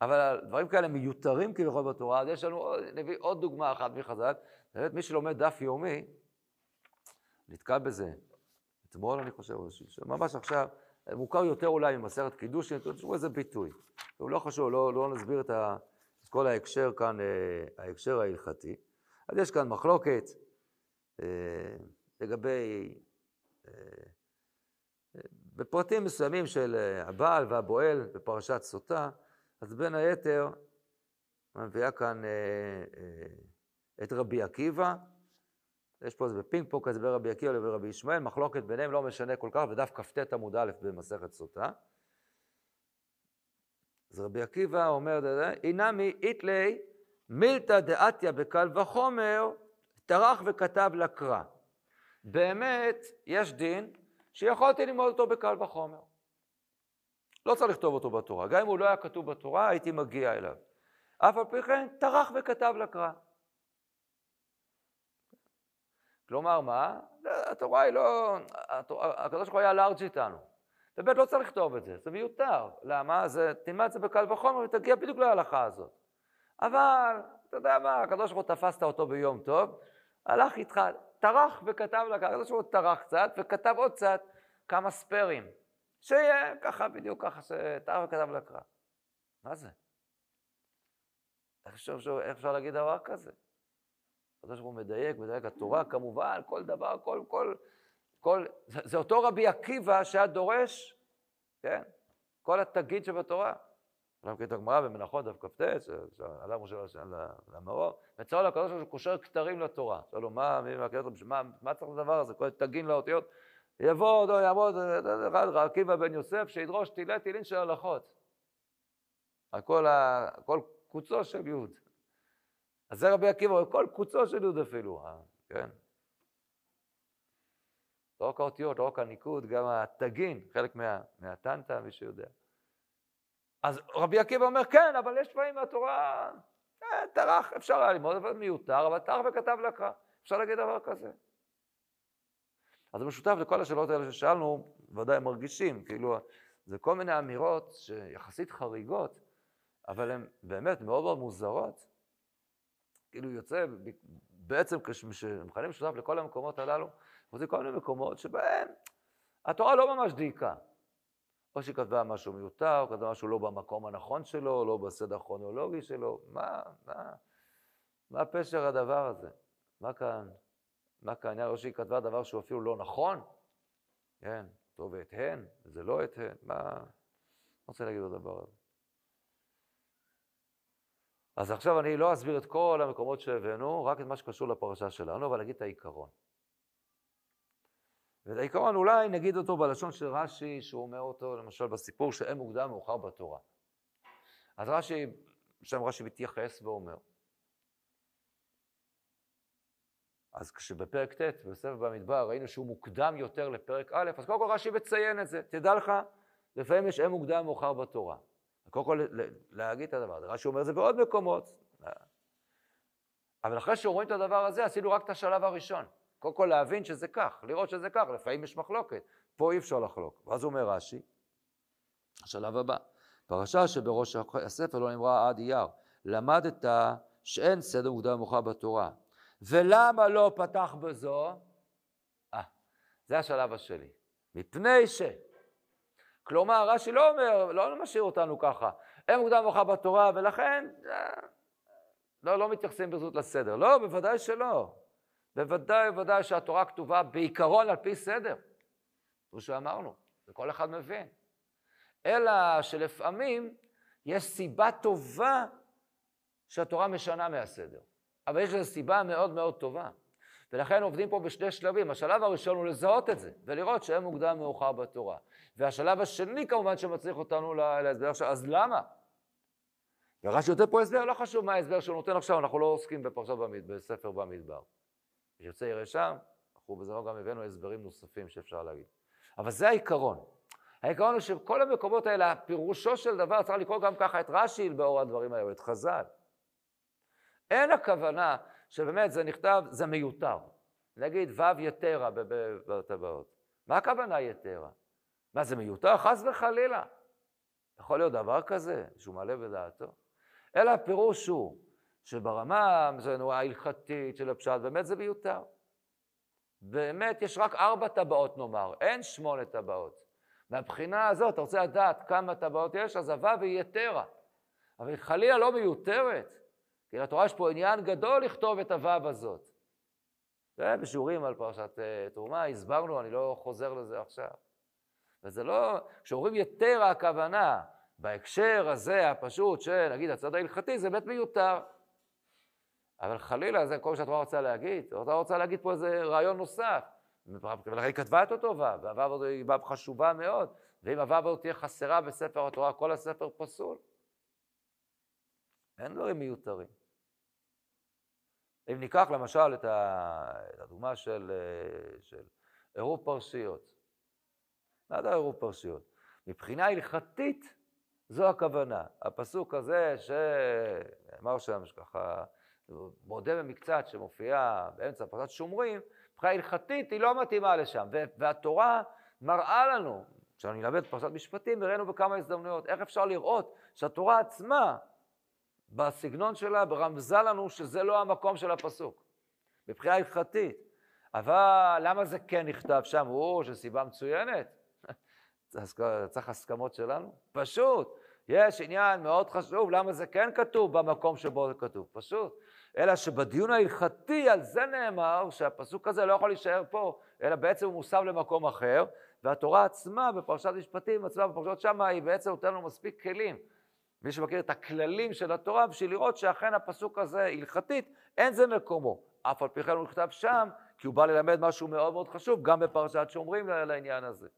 אבל דברים כאלה מיותרים כביכול בתורה, אז יש לנו, נביא עוד דוגמה אחת מחז"ל, באמת מי שלומד דף יומי, נתקע בזה. אתמול אני חושב, ממש עכשיו, מוכר יותר אולי ממסכת קידושין, תשמעו איזה ביטוי. לא חשוב, לא, לא נסביר את, ה, את כל ההקשר כאן, אה, ההקשר ההלכתי. אז יש כאן מחלוקת אה, לגבי אה, בפרטים מסוימים של הבעל והבועל בפרשת סוטה, אז בין היתר מביאה כאן את רבי עקיבא, יש פה איזה פינג פונג כזה בין רבי עקיבא לבין רבי ישמעאל, מחלוקת ביניהם לא משנה כל כך, ודף כ"ט עמוד א' במסכת סוטה. אז רבי עקיבא אומר, אינמי איתלי מילתא דעתיה בקל וחומר, טרח וכתב לקרא. באמת, יש דין שיכולתי ללמוד אותו בקל וחומר. לא צריך לכתוב אותו בתורה. גם אם הוא לא היה כתוב בתורה, הייתי מגיע אליו. אף על פי כן, טרח וכתב לקרא. כלומר, מה? התורה היא לא... הקדוש ברוך הוא היה לארג' איתנו. באמת לא צריך לכתוב את זה, זה מיותר. למה? זה, תלמד את זה בקל וחומר ותגיע בדיוק להלכה הזאת. אבל, אתה יודע מה, הקדוש ברוך הוא תפסת אותו ביום טוב, הלך איתך, טרח וכתב לקרא, זה שהוא טרח קצת וכתב עוד קצת כמה ספיירים. שיהיה ככה בדיוק ככה, שטרח וכתב לקרא. מה זה? איך אפשר, איך אפשר להגיד דבר כזה? הקדוש ברוך הוא מדייק, מדייק התורה, כמובן, כל דבר, כל, כל, כל, זה, זה אותו רבי עקיבא שהיה דורש, כן? כל התגיד שבתורה. אנחנו מכירים את הגמרא במנחות דף כ"ט, שעלה משה למאור, וצריך לקדוש ברוך הוא קושר כתרים לתורה. שאל לו, מה, מה, מה צריך לדבר הזה, כל תגין לאותיות? יבוא, לא יעמוד, אחד, עקיבא בן יוסף, שידרוש תילי תילין של הלכות. על כל, קוצו של יוד. אז זה רבי עקיבא, כל קוצו של יוד אפילו, אה, כן? לא רק האותיות, לא רק הניקוד, גם התגין, חלק מה, מהטנטה, מי שיודע. אז רבי עקיבא אומר, כן, אבל יש דברים מהתורה, אה, טרח, אפשר היה ללמוד, אבל מיותר, אבל טרח וכתב לקרא. אפשר להגיד דבר כזה. אז זה משותף לכל השאלות האלה ששאלנו, ודאי מרגישים, כאילו, זה כל מיני אמירות שיחסית חריגות, אבל הן באמת מאוד מאוד מוזרות. כאילו יוצא, בעצם כשמכנים משותף לכל המקומות הללו, זה כל מיני מקומות שבהם התורה לא ממש דייקה. או שהיא כתבה משהו מיותר, או כתבה משהו לא במקום הנכון שלו, לא בסדר הכרונולוגי שלו. מה, מה, מה פשר הדבר הזה? מה כאן, מה כאן, או שהיא כתבה דבר שהוא אפילו לא נכון? כן, טוב את הן, זה לא את הן, מה... אני רוצה להגיד את הדבר הזה. אז עכשיו אני לא אסביר את כל המקומות שהבאנו, רק את מה שקשור לפרשה שלנו, אבל אגיד את העיקרון. ואת העיקרון אולי נגיד אותו בלשון של רש"י, שהוא אומר אותו למשל בסיפור שאין מוקדם מאוחר בתורה. אז רש"י, שם רש"י מתייחס ואומר. אז כשבפרק ט' בספר במדבר ראינו שהוא מוקדם יותר לפרק א', אז קודם כל רש"י מציין את זה. תדע לך, לפעמים יש אין מוקדם מאוחר בתורה. קודם כל להגיד את הדבר הזה. רש"י אומר את זה בעוד מקומות. אבל אחרי שרואים את הדבר הזה, עשינו רק את השלב הראשון. קודם כל להבין שזה כך, לראות שזה כך, לפעמים יש מחלוקת, פה אי אפשר לחלוק. ואז אומר רש"י, השלב הבא, פרשה שבראש הספר לא נאמרה עד אייר, למדת שאין סדר מוקדם ומאוחר בתורה. ולמה לא פתח בזו? אה, זה השלב השני. מפני ש... כלומר, רש"י לא אומר, לא משאיר אותנו ככה, אין מוקדם ומאוחר בתורה, ולכן אה, לא, לא מתייחסים בזאת לסדר. לא, בוודאי שלא. בוודאי ובוודאי שהתורה כתובה בעיקרון על פי סדר, כמו שאמרנו, וכל אחד מבין. אלא שלפעמים יש סיבה טובה שהתורה משנה מהסדר. אבל יש לזה סיבה מאוד מאוד טובה. ולכן עובדים פה בשני שלבים. השלב הראשון הוא לזהות את זה, ולראות שאין מוקדם מאוחר בתורה. והשלב השני כמובן שמצריך אותנו להסבר עכשיו, אז למה? ורש"י נותן פה הסבר, לא חשוב מה ההסבר שהוא נותן עכשיו, אנחנו לא עוסקים בפרשת במדבר, בספר במדבר. מי שיוצא יראה שם, אנחנו בזמן גם הבאנו הסברים נוספים שאפשר להגיד. אבל זה העיקרון. העיקרון הוא שכל המקומות האלה, פירושו של דבר, צריך לקרוא גם ככה את רש"י באור הדברים האלה, את חז"ל. אין הכוונה שבאמת זה נכתב, זה מיותר. נגיד ו' יתרה בטבעות. מה הכוונה יתרה? מה, זה מיותר? חס וחלילה. יכול להיות דבר כזה, שהוא מעלה בדעתו? אלא הפירוש הוא שברמה ההלכתית של הפשט, באמת זה מיותר. באמת יש רק ארבע טבעות נאמר, אין שמונה טבעות. מהבחינה הזאת, אתה רוצה לדעת כמה טבעות יש, אז הוו היא יתרה. אבל היא חלילה לא מיותרת, כי לתורה יש פה עניין גדול לכתוב את הוו הזאת. בשיעורים על פרשת uh, תרומה הסברנו, אני לא חוזר לזה עכשיו. וזה לא, כשאומרים יתרה הכוונה, בהקשר הזה הפשוט של, נגיד, הצד ההלכתי, זה באמת מיותר. אבל חלילה, זה כל מה שהתורה רוצה להגיד. התורה רוצה להגיד פה איזה רעיון נוסף. ולכן היא כתבה את אותו ו', והו' הזאת היא ו' חשובה מאוד, ואם הו' הזאת תהיה חסרה בספר התורה, כל הספר פסול. אין דברים מיותרים. אם ניקח למשל את הדוגמה של, של עירוב פרשיות. מה זה עירוב פרשיות? מבחינה הלכתית, זו הכוונה. הפסוק הזה שאמר שם, שככה מודה במקצת שמופיעה באמצע פרשת שומרים, מבחינה הלכתית היא לא מתאימה לשם. והתורה מראה לנו, כשאני אלמד פרשת משפטים, הראינו בכמה הזדמנויות, איך אפשר לראות שהתורה עצמה, בסגנון שלה, רמזה לנו שזה לא המקום של הפסוק, מבחינה הלכתית. אבל למה זה כן נכתב שם? או, שסיבה מצוינת. צריך הסכמות שלנו? פשוט. יש עניין מאוד חשוב, למה זה כן כתוב במקום שבו זה כתוב? פשוט. אלא שבדיון ההלכתי על זה נאמר שהפסוק הזה לא יכול להישאר פה, אלא בעצם הוא מוסב למקום אחר, והתורה עצמה בפרשת משפטים, עצמה בפרשת שמה, היא בעצם נותנת לנו מספיק כלים. מי שמכיר את הכללים של התורה, בשביל לראות שאכן הפסוק הזה הלכתית, אין זה מקומו. אף על פי כן הוא נכתב שם, כי הוא בא ללמד משהו מאוד מאוד חשוב, גם בפרשת שומרים לעניין הזה.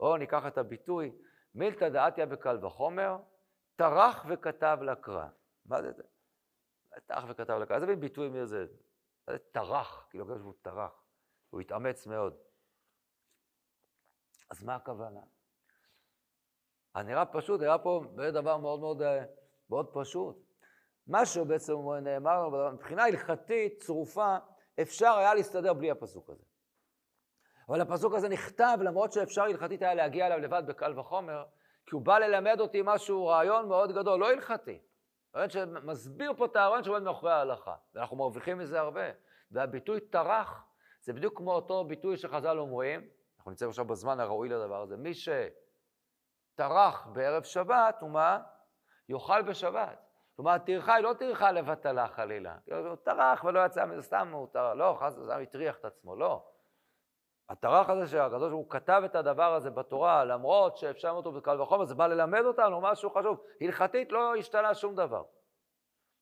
או ניקח את הביטוי, מילתא דעתיה בקל וחומר, טרח וכתב לקרא. מה זה? טרח וכתב. איזה מין ביטוי מי זה? זה טרח, כאילו הקדוש ברוך הוא טרח, הוא התאמץ מאוד. אז מה הכוונה? הנראה פשוט, היה פה דבר מאוד מאוד, אה, מאוד פשוט. משהו בעצם נאמר, מבחינה הלכתית, צרופה, אפשר היה להסתדר בלי הפסוק הזה. אבל הפסוק הזה נכתב למרות שאפשר הלכתית היה להגיע אליו לבד בקל וחומר, כי הוא בא ללמד אותי משהו, רעיון מאוד גדול, לא הלכתי. רעיון שמסביר פה את הרעיון שעומד מאחורי ההלכה, ואנחנו מרוויחים מזה הרבה. והביטוי טרח, זה בדיוק כמו אותו ביטוי שחז"ל אומרים, אנחנו נמצאים עכשיו בזמן הראוי לדבר הזה, מי שטרח בערב שבת, הוא מה? יאכל בשבת. כלומר, טרחה היא לא טרחה לבטלה חלילה. הוא טרח ולא יצא מזה, סתם הוא טרח, לא, חס ושלום הטריח את עצמו, לא. הטרח הזה שהקדוש ברוך הוא כתב את הדבר הזה בתורה, למרות שאפשר אותו בקל וחומר, זה בא ללמד אותנו משהו חשוב. הלכתית לא השתנה שום דבר.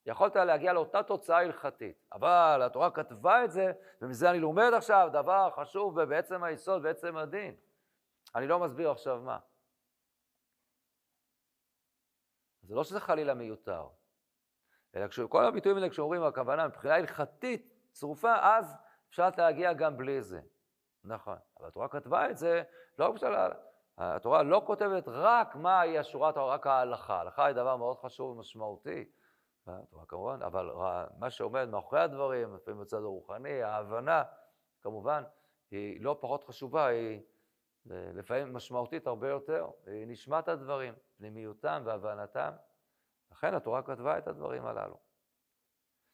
יכולת להגיע לאותה תוצאה הלכתית, אבל התורה כתבה את זה, ומזה אני לומד עכשיו דבר חשוב ובעצם היסוד, בעצם הדין. אני לא מסביר עכשיו מה. זה לא שזה חלילה מיותר, אלא כשכל הביטויים האלה, כשאומרים הכוונה מבחינה הלכתית צרופה, אז אפשר להגיע גם בלי זה. נכון, אבל התורה כתבה את זה, לא בשביל... התורה לא כותבת רק מהי השורה, רק ההלכה. ההלכה היא דבר מאוד חשוב ומשמעותי. התורה כמובן, אבל מה שעומד מאחורי הדברים, לפעמים בצד הרוחני, ההבנה, כמובן, היא לא פחות חשובה, היא לפעמים משמעותית הרבה יותר. היא נשמעת הדברים, פנימיותם והבנתם. לכן התורה כתבה את הדברים הללו.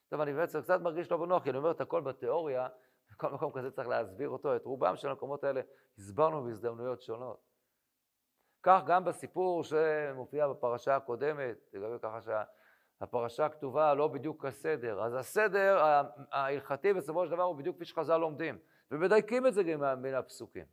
טוב, אני בעצם קצת מרגיש לא בנוח, כי אני אומר את הכל בתיאוריה, בכל מקום כזה צריך להסביר אותו, את רובם של המקומות האלה הסברנו בהזדמנויות שונות. כך גם בסיפור שמופיע בפרשה הקודמת, לגבי ככה שהפרשה כתובה לא בדיוק כסדר, אז הסדר ההלכתי בסופו של דבר הוא בדיוק כפי שחז"ל לומדים, ומדייקים את זה גם בין הפסוקים.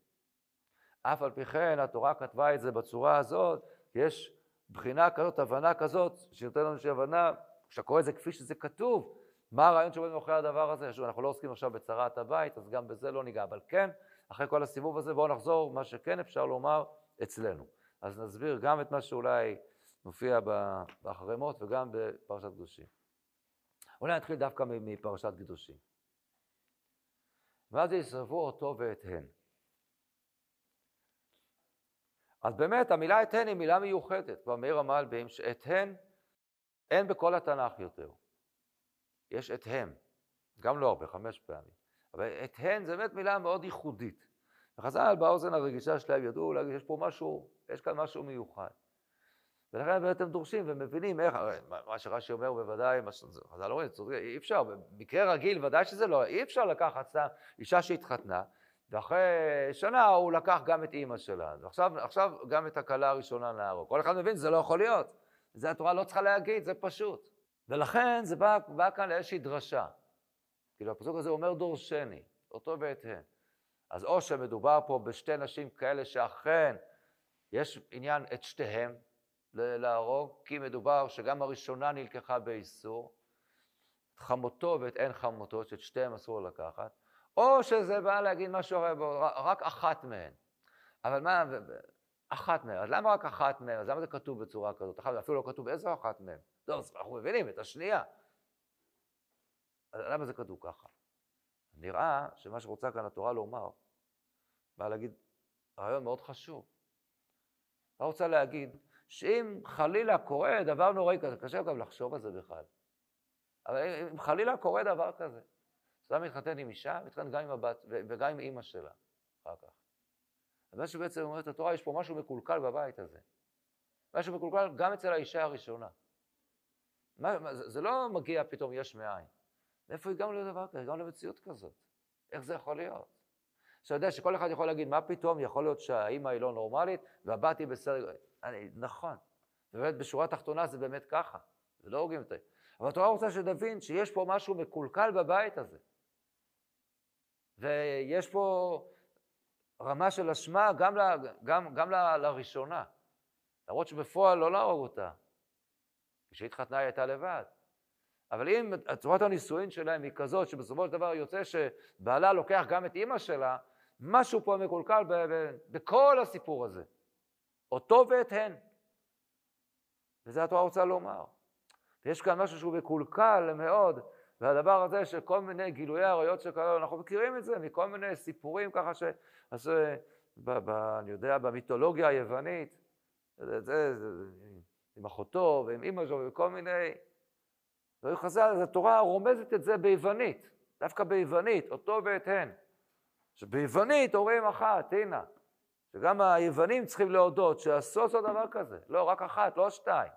אף על פי כן התורה כתבה את זה בצורה הזאת, יש בחינה כזאת, הבנה כזאת, שנותן לנו איזושהי הבנה, כשאתה קורא את זה כפי שזה כתוב, מה הרעיון שעומד מאחורי הדבר הזה? שוב, אנחנו לא עוסקים עכשיו בצרת הבית, אז גם בזה לא ניגע, אבל כן, אחרי כל הסיבוב הזה, בואו נחזור, מה שכן אפשר לומר אצלנו. אז נסביר גם את מה שאולי מופיע באחרי מות וגם בפרשת קדושים. אולי נתחיל דווקא מפרשת קדושים. ואז ישרפו אותו ואת הן. אז באמת, המילה את הן היא מילה מיוחדת. כבר מאיר המלבים, שאת הן אין בכל התנ"ך יותר. יש את הם, גם לא הרבה, חמש פעמים. אבל את הן זה באמת מילה מאוד ייחודית. וחז"ל באוזן הרגישה שלהם ידעו להגיד, יש פה משהו, יש כאן משהו מיוחד. ולכן באמת הם דורשים ומבינים איך, מה שרש"י אומר בוודאי, מה שחז"ל אומרים, אי אפשר, במקרה רגיל ודאי שזה לא, אי אפשר לקחת סתם אישה שהתחתנה, ואחרי שנה הוא לקח גם את אימא שלה, ועכשיו גם את הכלה הראשונה נערו. כל אחד מבין שזה לא יכול להיות. זה התורה לא צריכה להגיד, זה פשוט. ולכן זה בא, בא כאן לאיזושהי דרשה. כאילו הפסוק הזה אומר דורשני, אותו הן. אז או שמדובר פה בשתי נשים כאלה שאכן יש עניין את שתיהם להרוג, כי מדובר שגם הראשונה נלקחה באיסור, את חמותו ואת אין חמותו, שאת שתיהם אסור לקחת, או שזה בא להגיד משהו, רק אחת מהן. אבל מה, אחת מהן, אז למה רק אחת מהן? אז למה זה כתוב בצורה כזאת? אפילו לא כתוב איזו אחת מהן. טוב, אז אנחנו מבינים את השנייה. למה זה כתוב ככה? נראה שמה שרוצה כאן התורה לומר, בא להגיד רעיון מאוד חשוב. מה רוצה להגיד? שאם חלילה קורה דבר נוראי כזה, קשה גם לחשוב על זה בכלל, אבל אם חלילה קורה דבר כזה, אדם מתחתן עם אישה, מתחתן גם עם הבת וגם עם אימא שלה אחר כך. אז מה שבעצם אומרת התורה, יש פה משהו מקולקל בבית הזה. משהו מקולקל גם אצל האישה הראשונה. מה, מה, זה, זה לא מגיע פתאום יש מאין. מאיפה הגענו לדבר כזה? הגענו למציאות כזאת. איך זה יכול להיות? אתה יודע שכל אחד יכול להגיד, מה פתאום, יכול להיות שהאימא היא לא נורמלית והבת היא בסדר... אני, נכון. באמת, בשורה התחתונה זה באמת ככה. זה לא הורגים את זה. אבל התורה רוצה שנבין שיש פה משהו מקולקל בבית הזה. ויש פה רמה של אשמה גם, ל, גם, גם ל, לראשונה. למרות שבפועל לא להרוג אותה. כשהתחתנה היא הייתה לבד. אבל אם צורת הנישואין שלהם היא כזאת, שבסופו של דבר יוצא שבעלה לוקח גם את אימא שלה, משהו פה מקולקל ב- ב- בכל הסיפור הזה. אותו ואת הן. וזה התורה רוצה לומר. ויש כאן משהו שהוא מקולקל מאוד, והדבר הזה של כל מיני גילויי עריות שכאלה, אנחנו מכירים את זה מכל מיני סיפורים ככה ש... אז ב, ב, אני יודע, במיתולוגיה היוונית, זה, זה, זה, עם אחותו ועם אימא שלו וכל מיני... והיו חז"ל, אז התורה רומזת את זה ביוונית, דווקא ביוונית, אותו ואת הן. שביוונית הורים אחת, הנה. שגם היוונים צריכים להודות שעשו אותו דבר כזה. לא, רק אחת, לא שתיים.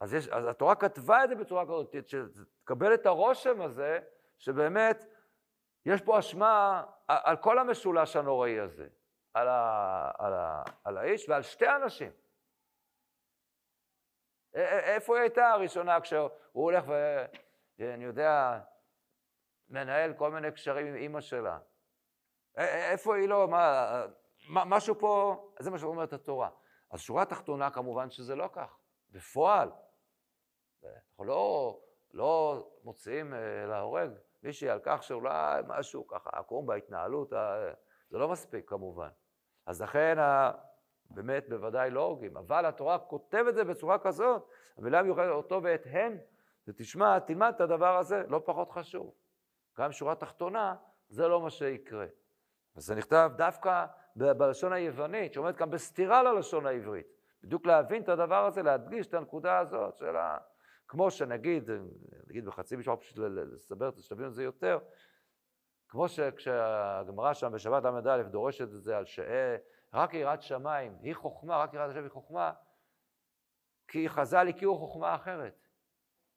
אז, יש, אז התורה כתבה את זה בצורה כזאת, שתקבל את הרושם הזה, שבאמת יש פה אשמה על כל המשולש הנוראי הזה, על, ה, על, ה, על האיש ועל שתי אנשים. איפה היא הייתה הראשונה כשהוא הולך ואני יודע, מנהל כל מיני קשרים עם אימא שלה? איפה היא לא, מה, משהו פה, זה מה שאומרת התורה. אז שורה תחתונה כמובן שזה לא כך, בפועל. אנחנו לא, לא מוציאים אה, להורג מישהי על כך שאולי משהו ככה עקום בהתנהלות, זה לא מספיק כמובן. אז לכן באמת בוודאי לא הורגים, אבל התורה כותבת את זה בצורה כזאת, המילה מיוחדת אותו ואת הן, ותשמע, תלמד את הדבר הזה, לא פחות חשוב. גם שורה תחתונה, זה לא מה שיקרה. וזה נכתב דווקא בלשון היוונית, שעומד כאן בסתירה ללשון העברית. בדיוק להבין את הדבר הזה, להדגיש את הנקודה הזאת של ה... כמו שנגיד, נגיד בחצי משפט, פשוט לסבר את זה, שתבינו את זה יותר, כמו שכשהגמרא שם בשבת ל"א דורשת את זה על שאה, רק יראת שמיים היא חוכמה, רק יראת השם היא חוכמה, כי חז"ל הכירו חוכמה אחרת,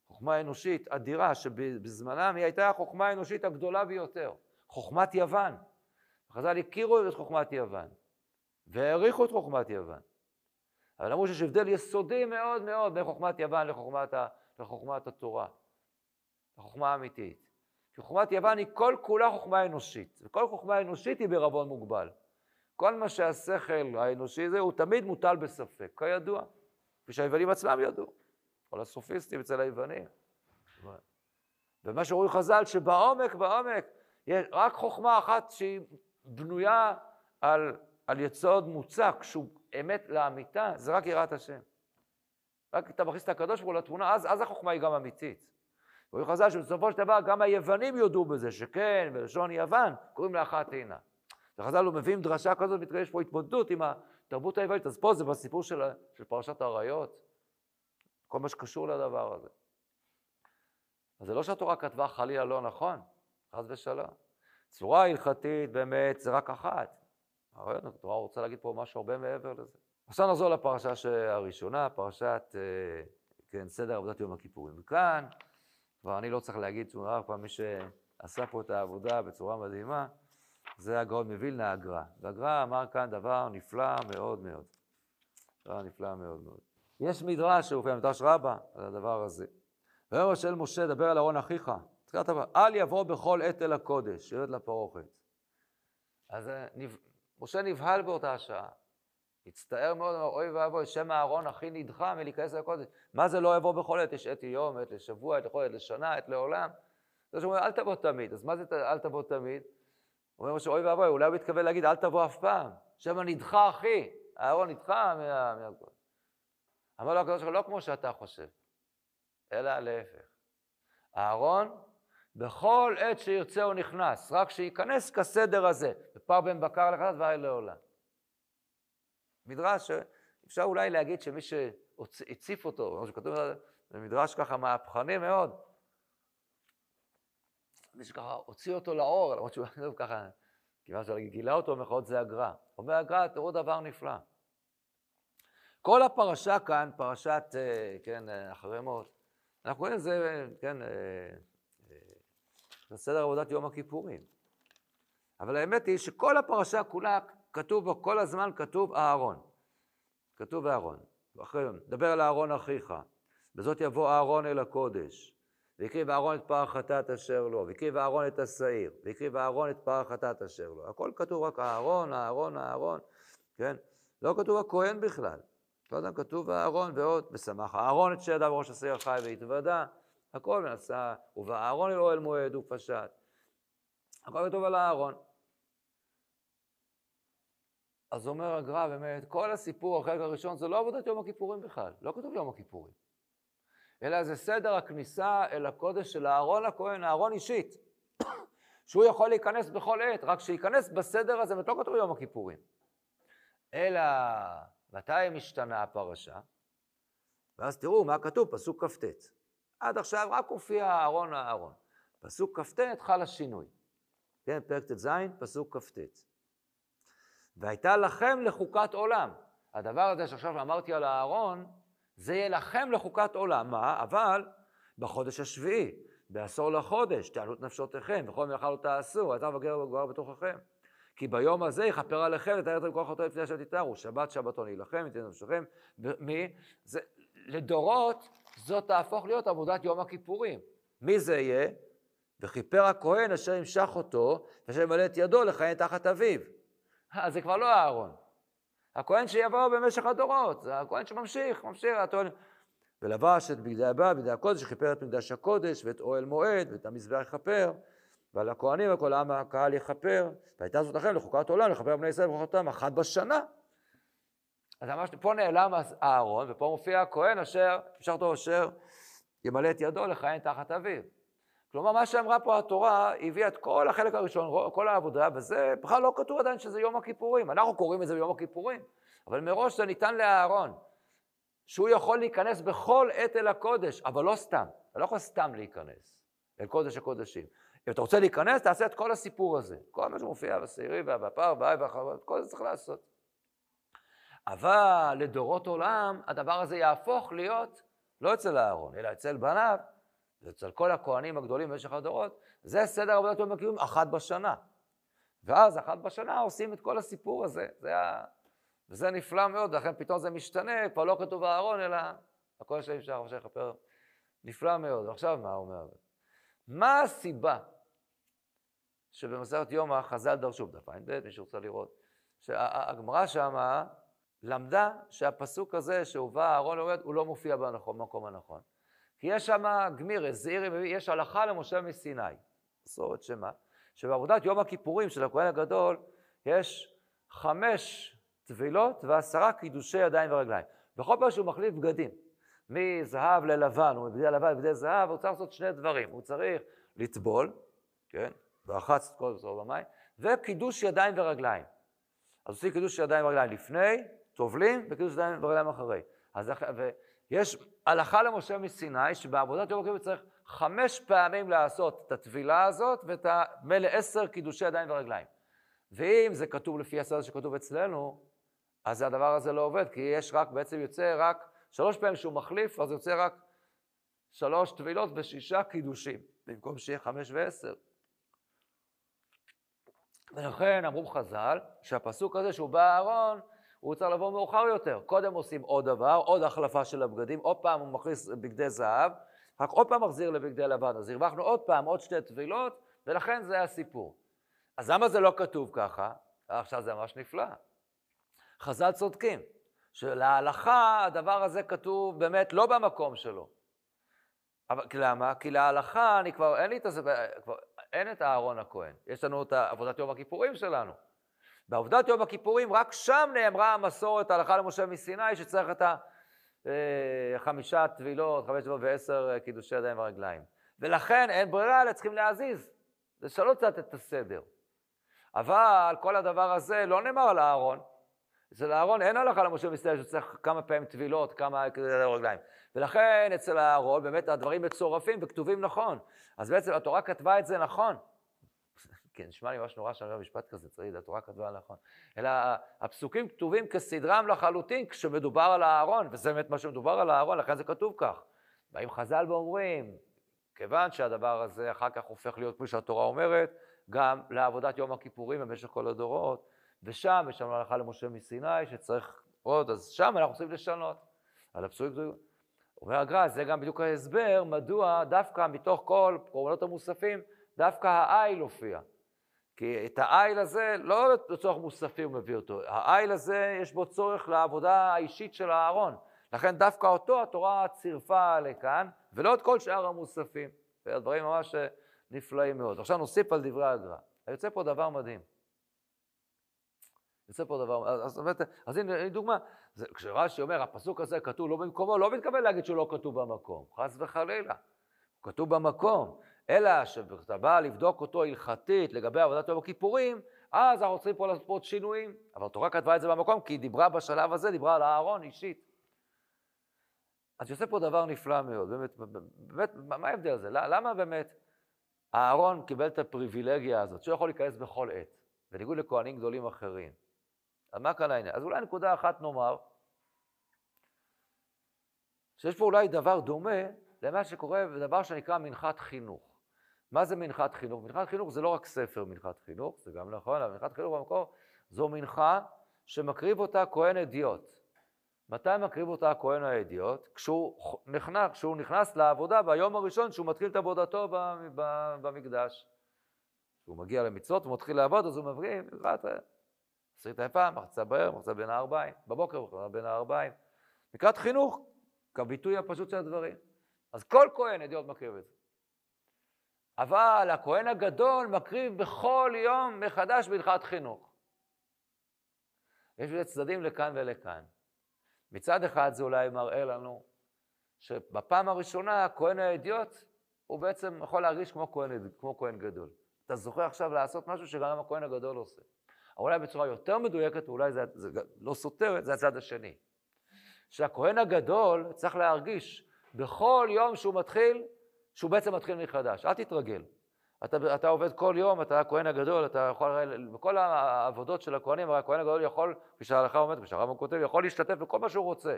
חוכמה אנושית אדירה, שבזמנם היא הייתה החוכמה האנושית הגדולה ביותר, חוכמת יוון. חז"ל הכירו את חוכמת יוון, והעריכו את חוכמת יוון. אבל אמרו שיש הבדל יסודי מאוד מאוד בין חוכמת יוון לחוכמת, ה, לחוכמת התורה, לחוכמה האמיתית. כי חוכמת יוון היא כל כולה חוכמה אנושית, וכל חוכמה אנושית היא בערבון מוגבל. כל מה שהשכל האנושי זה, הוא תמיד מוטל בספק, כידוע. כפי שהיוונים עצמם ידעו, כל הסופיסטים אצל היוונים. ומה שרואים חז"ל, שבעומק, בעומק, יש רק חוכמה אחת שהיא בנויה על, על יסוד מוצק, שהוא אמת לאמיתה, זה רק יראת השם. רק אתה מכניס את הקדוש ברוך הוא לתמונה, אז, אז החוכמה היא גם אמיתית. רואים חז"ל שבסופו של דבר גם היוונים יודו בזה, שכן, בלשון יוון, קוראים לאחת עינה. וחז"ל לא מביאים דרשה כזאת, יש פה התמודדות עם התרבות היוונית, אז פה זה בסיפור של, של פרשת האריות, כל מה שקשור לדבר הזה. אז זה לא שהתורה כתבה חלילה לא נכון, חס ושלום. צורה הלכתית באמת זה רק אחת. התורה רוצה להגיד פה משהו הרבה מעבר לזה. עכשיו נחזור לפרשה הראשונה, פרשת, אה, כן, סדר עבודת יום הכיפורים. וכאן, כבר אני לא צריך להגיד שום דבר, כבר מי שעשה פה את העבודה בצורה מדהימה, זה הגאון מווילנה, הגר"א. והגר"א אמר כאן דבר נפלא מאוד מאוד. דבר נפלא מאוד מאוד. יש מדרש שהוא במדרש רבה על הדבר הזה. ויאמר של משה, דבר על אהרון אחיך. אל יבוא בכל עת אל הקודש, ירד לפרוכת. אז אה, משה נבהל באותה שעה. הצטער מאוד, אמר, אוי ואבוי, שם אהרון הכי נדחה מלהיכנס לקודש. מה זה לא יבוא בכל עת? יש עת יום, עת לשבוע, עת לכל עת לשנה, עת לעולם. זה שאומר, אל תבוא תמיד. אז מה זה אל תבוא תמיד? אומר משה, אוי ואבוי, אולי הוא מתכוון להגיד, אל תבוא אף פעם. שם נדחה אחי, אהרון נדחה מהקודש. אמר לו הקדוש ברוך הוא, לא כמו שאתה חושב, אלא להפך. אהרון, בכל עת שירצה הוא נכנס, רק שייכנס כסדר הזה, ופר בן בקר לחדש ואי לעולם. מדרש, אפשר אולי להגיד שמי שהציף אותו, כמו שכתוב, זה מדרש ככה מהפכני מאוד, מי שככה הוציא אותו לאור, למרות שהוא ככה, כיוון שגילה אותו במחאות זה הגר"א. אומר הגר"א, תראו דבר נפלא. כל הפרשה כאן, פרשת, אה, כן, אחרי מות, אנחנו רואים את זה, כן, אה, אה, זה סדר עבודת יום הכיפורים. אבל האמת היא שכל הפרשה כולה, כתוב בו, כל הזמן כתוב אהרון. כתוב אהרון. אחרי, דבר על אהרון אחיך, בזאת יבוא אהרון אל הקודש, והקריב אהרון את פר החטאת אשר לו, והקריב אהרון את השעיר, והקריב אהרון את פר החטאת אשר לו. הכל כתוב רק אהרון, אהרון, אהרון, כן? לא כתוב הכהן בכלל. כל הזמן כתוב אהרון ועוד, ושמח אהרון את שידיו בראש השעיר חי והתוודה, הכל נעשה, ובאהרון אל אוהל מועד ופשט. הכל כתוב על אהרון. אז אומר הגר"א, באמת, כל הסיפור, החלק הראשון, זה לא עבודת יום הכיפורים בכלל, לא כתוב יום הכיפורים. אלא זה סדר הכניסה אל הקודש של אהרון הכהן, אהרון אישית, שהוא יכול להיכנס בכל עת, רק שייכנס בסדר הזה, ולא כתוב יום הכיפורים. אלא מתי משתנה הפרשה? ואז תראו מה כתוב, פסוק כ"ט. עד עכשיו רק הופיע אהרון האהרון. פסוק כ"ט חל השינוי. כן, פרק ט"ז, פסוק כ"ט. והייתה לכם לחוקת עולם. הדבר הזה שעכשיו אמרתי על אהרון, זה יהיה לכם לחוקת עולם. מה? אבל בחודש השביעי, בעשור לחודש, תעלו את נפשותיכם, וכל מלאכה לא תעשו, אתה וגר וגבר בתוככם. כי ביום הזה יכפר עליכם לתאר את כל חטאו לפני אשר תתארו, שבת שבתון להילחם, יתן נפשכם. מי? זה, לדורות זאת תהפוך להיות עבודת יום הכיפורים. מי זה יהיה? וכיפר הכהן אשר ימשך אותו, ואשר ימלא את ידו לכהן תחת אביו. אז זה כבר לא אהרון. הכהן שיבוא במשך הדורות, זה הכהן שממשיך, ממשיך, הטוען. ולבש את בגדי הבא, בגדי הקודש, וכיפר את מקדש הקודש, ואת אוהל מועד, ואת המזבח יכפר, ועל הכהנים וכל העם הקהל יכפר, והייתה זאת לכם לחוקת עולם, לכפר בני ישראל וברכותם אחת בשנה. אז ממש פה נעלם אהרון, ופה מופיע הכהן אשר, אפשר אותו אשר ימלא את ידו לכהן תחת אביו. כלומר, מה שאמרה פה התורה, הביאה את כל החלק הראשון, כל העבודה, וזה בכלל לא כתוב עדיין שזה יום הכיפורים. אנחנו קוראים את זה ביום הכיפורים, אבל מראש זה ניתן לאהרון, שהוא יכול להיכנס בכל עת אל הקודש, אבל לא סתם. אתה לא יכול סתם להיכנס אל קודש הקודשים. אם אתה רוצה להיכנס, תעשה את כל הסיפור הזה. כל מה שמופיע בשעירי והפר והאי והחרבות, כל זה צריך לעשות. אבל לדורות עולם, הדבר הזה יהפוך להיות לא אצל אהרון, אלא אצל בניו, ואצל כל הכהנים הגדולים במשך הדורות, זה סדר עבודת יום הכיפורים אחת בשנה. ואז אחת בשנה עושים את כל הסיפור הזה. זה ה... וזה נפלא מאוד, לכן פתאום זה משתנה, כבר לא כתוב אהרון, אלא הכל שאי אפשר, אפשר לכפר. נפלא מאוד. ועכשיו מה הוא אומר? מה הסיבה שבמסכת יומא חז"ל דרשו, בדף ע"ב, מי שרוצה לראות, שהגמרא שמה למדה שהפסוק הזה שהובא אהרון לעובד, הוא לא מופיע במקום הנכון. כי יש שם גמירס, זעירי, יש הלכה למשה מסיני, מסורת שמה, שבעבודת יום הכיפורים של הכהן הגדול יש חמש טבילות ועשרה קידושי ידיים ורגליים. בכל פעם שהוא מחליף בגדים, מזהב ללבן, או מבגדי לבן לבגדי זהב, הוא צריך לעשות שני דברים. הוא צריך לטבול, כן, ורחץ את כל זה במים, וקידוש ידיים ורגליים. אז עושים קידוש ידיים ורגליים לפני, טובלים, וקידוש ידיים ורגליים אחרי. אז, ויש הלכה למשה מסיני, שבעבודת יום הכיפורים צריך חמש פעמים לעשות את הטבילה הזאת, ואת מילא עשר קידושי ידיים ורגליים. ואם זה כתוב לפי הסדר שכתוב אצלנו, אז הדבר הזה לא עובד, כי יש רק, בעצם יוצא רק שלוש פעמים שהוא מחליף, אז יוצא רק שלוש טבילות ושישה קידושים, במקום שיהיה חמש ועשר. ולכן אמרו חז"ל, שהפסוק הזה שהוא בא אהרון, הוא צריך לבוא מאוחר יותר. קודם עושים עוד דבר, עוד החלפה של הבגדים, עוד פעם הוא מכניס בגדי זהב, רק עוד פעם מחזיר לבגדי לבן. אז הרווחנו עוד פעם עוד שתי טבילות, ולכן זה הסיפור. אז למה זה לא כתוב ככה? עכשיו זה ממש נפלא. חז"ל צודקים, שלהלכה הדבר הזה כתוב באמת לא במקום שלו. אבל למה? כי להלכה אני כבר, אין לי את זה, כבר אין את אהרון הכהן, יש לנו את עבודת יום הכיפורים שלנו. בעבודת יום הכיפורים, רק שם נאמרה המסורת, הלכה למשה מסיני, שצריך את החמישה אה, טבילות, חמש טבילות ועשר אה, קידושי ידיים ורגליים. ולכן אין ברירה, אלא צריכים להזיז, לשנות קצת את הסדר. אבל כל הדבר הזה לא נאמר על אהרון. אצל אהרון אין הלכה למשה מסיני שצריך כמה פעמים טבילות, כמה רגליים. ולכן אצל אהרון באמת הדברים מצורפים וכתובים נכון. אז בעצם התורה כתבה את זה נכון. כן, נשמע לי ממש נורא שאני אומר משפט כזה, צריך, התורה כתבה נכון. אלא הפסוקים כתובים כסדרם לחלוטין כשמדובר על אהרון, וזה באמת מה שמדובר על אהרון, לכן זה כתוב כך. באים חז"ל ואומרים, כיוון שהדבר הזה אחר כך הופך להיות, כפי שהתורה אומרת, גם לעבודת יום הכיפורים במשך כל הדורות, ושם יש לנו הלכה למשה מסיני שצריך עוד, אז שם אנחנו צריכים לשנות. על הפסוקים גדולים. אומר הגר"א, זה גם בדיוק ההסבר מדוע דווקא מתוך כל קורבנות המוספים, דווקא העיל הופיע. כי את העיל הזה, לא לצורך מוספי הוא מביא אותו, העיל הזה יש בו צורך לעבודה האישית של אהרון. לכן דווקא אותו התורה צירפה לכאן, ולא את כל שאר המוספים. והדברים ממש נפלאים מאוד. עכשיו נוסיף על דברי הגר"א. יוצא פה דבר מדהים. יוצא פה דבר, אז, אז, אז הנה דוגמה, כשרש"י אומר, הפסוק הזה כתוב לא במקומו, לא מתכוון להגיד שהוא לא כתוב במקום, חס וחלילה. כתוב במקום, אלא כשאתה בא לבדוק אותו הלכתית לגבי עבודת יום הכיפורים, אז אנחנו צריכים פה לעשות פה עוד שינויים. אבל התורה כתבה את זה במקום, כי היא דיברה בשלב הזה, דיברה על אהרון אישית. אז יוצא פה דבר נפלא מאוד, באמת, באמת, מה ההבדל הזה? למה באמת אהרון קיבל את הפריבילגיה הזאת, שהוא יכול להיכנס בכל עת, בניגוד לכהנים גדולים אחרים? אז מה כאן העניין? אז אולי נקודה אחת נאמר, שיש פה אולי דבר דומה למה שקורה בדבר שנקרא מנחת חינוך. מה זה מנחת חינוך? מנחת חינוך זה לא רק ספר מנחת חינוך, זה גם נכון, אבל מנחת חינוך במקור זו מנחה שמקריב אותה כהן אדיוט. מתי מקריב אותה הכהן האדיוט? כשהוא נכנס, כשהוא נכנס לעבודה ביום הראשון שהוא מתחיל את עבודתו במקדש. כשהוא מגיע למצוות ומתחיל לעבוד, אז הוא מבריא, לקראת עשית יפה, מחצה בערב, מחצה בין הארבעים, בבוקר בין הארבעים. לקראת חינוך, כביטוי הפשוט של הדברים. אז כל כהן אדיוט מקריב את זה. אבל הכהן הגדול מקריב בכל יום מחדש בהלכת חינוך. יש לזה צדדים לכאן ולכאן. מצד אחד זה אולי מראה לנו שבפעם הראשונה הכהן האדיוט הוא בעצם יכול להרגיש כמו כהן, כמו כהן גדול. אתה זוכר עכשיו לעשות משהו שגם הכהן הגדול עושה. אולי בצורה יותר מדויקת, אולי זה, זה לא סותר, זה הצד השני. שהכהן הגדול צריך להרגיש בכל יום שהוא מתחיל, שהוא בעצם מתחיל מחדש. אל תתרגל. אתה, אתה עובד כל יום, אתה הכהן הגדול, אתה יכול, בכל העבודות של הכהנים, הרי הכהן הגדול יכול, כפי שההלכה אומרת, כפי שהרמב"ם כותב, יכול להשתתף בכל מה שהוא רוצה.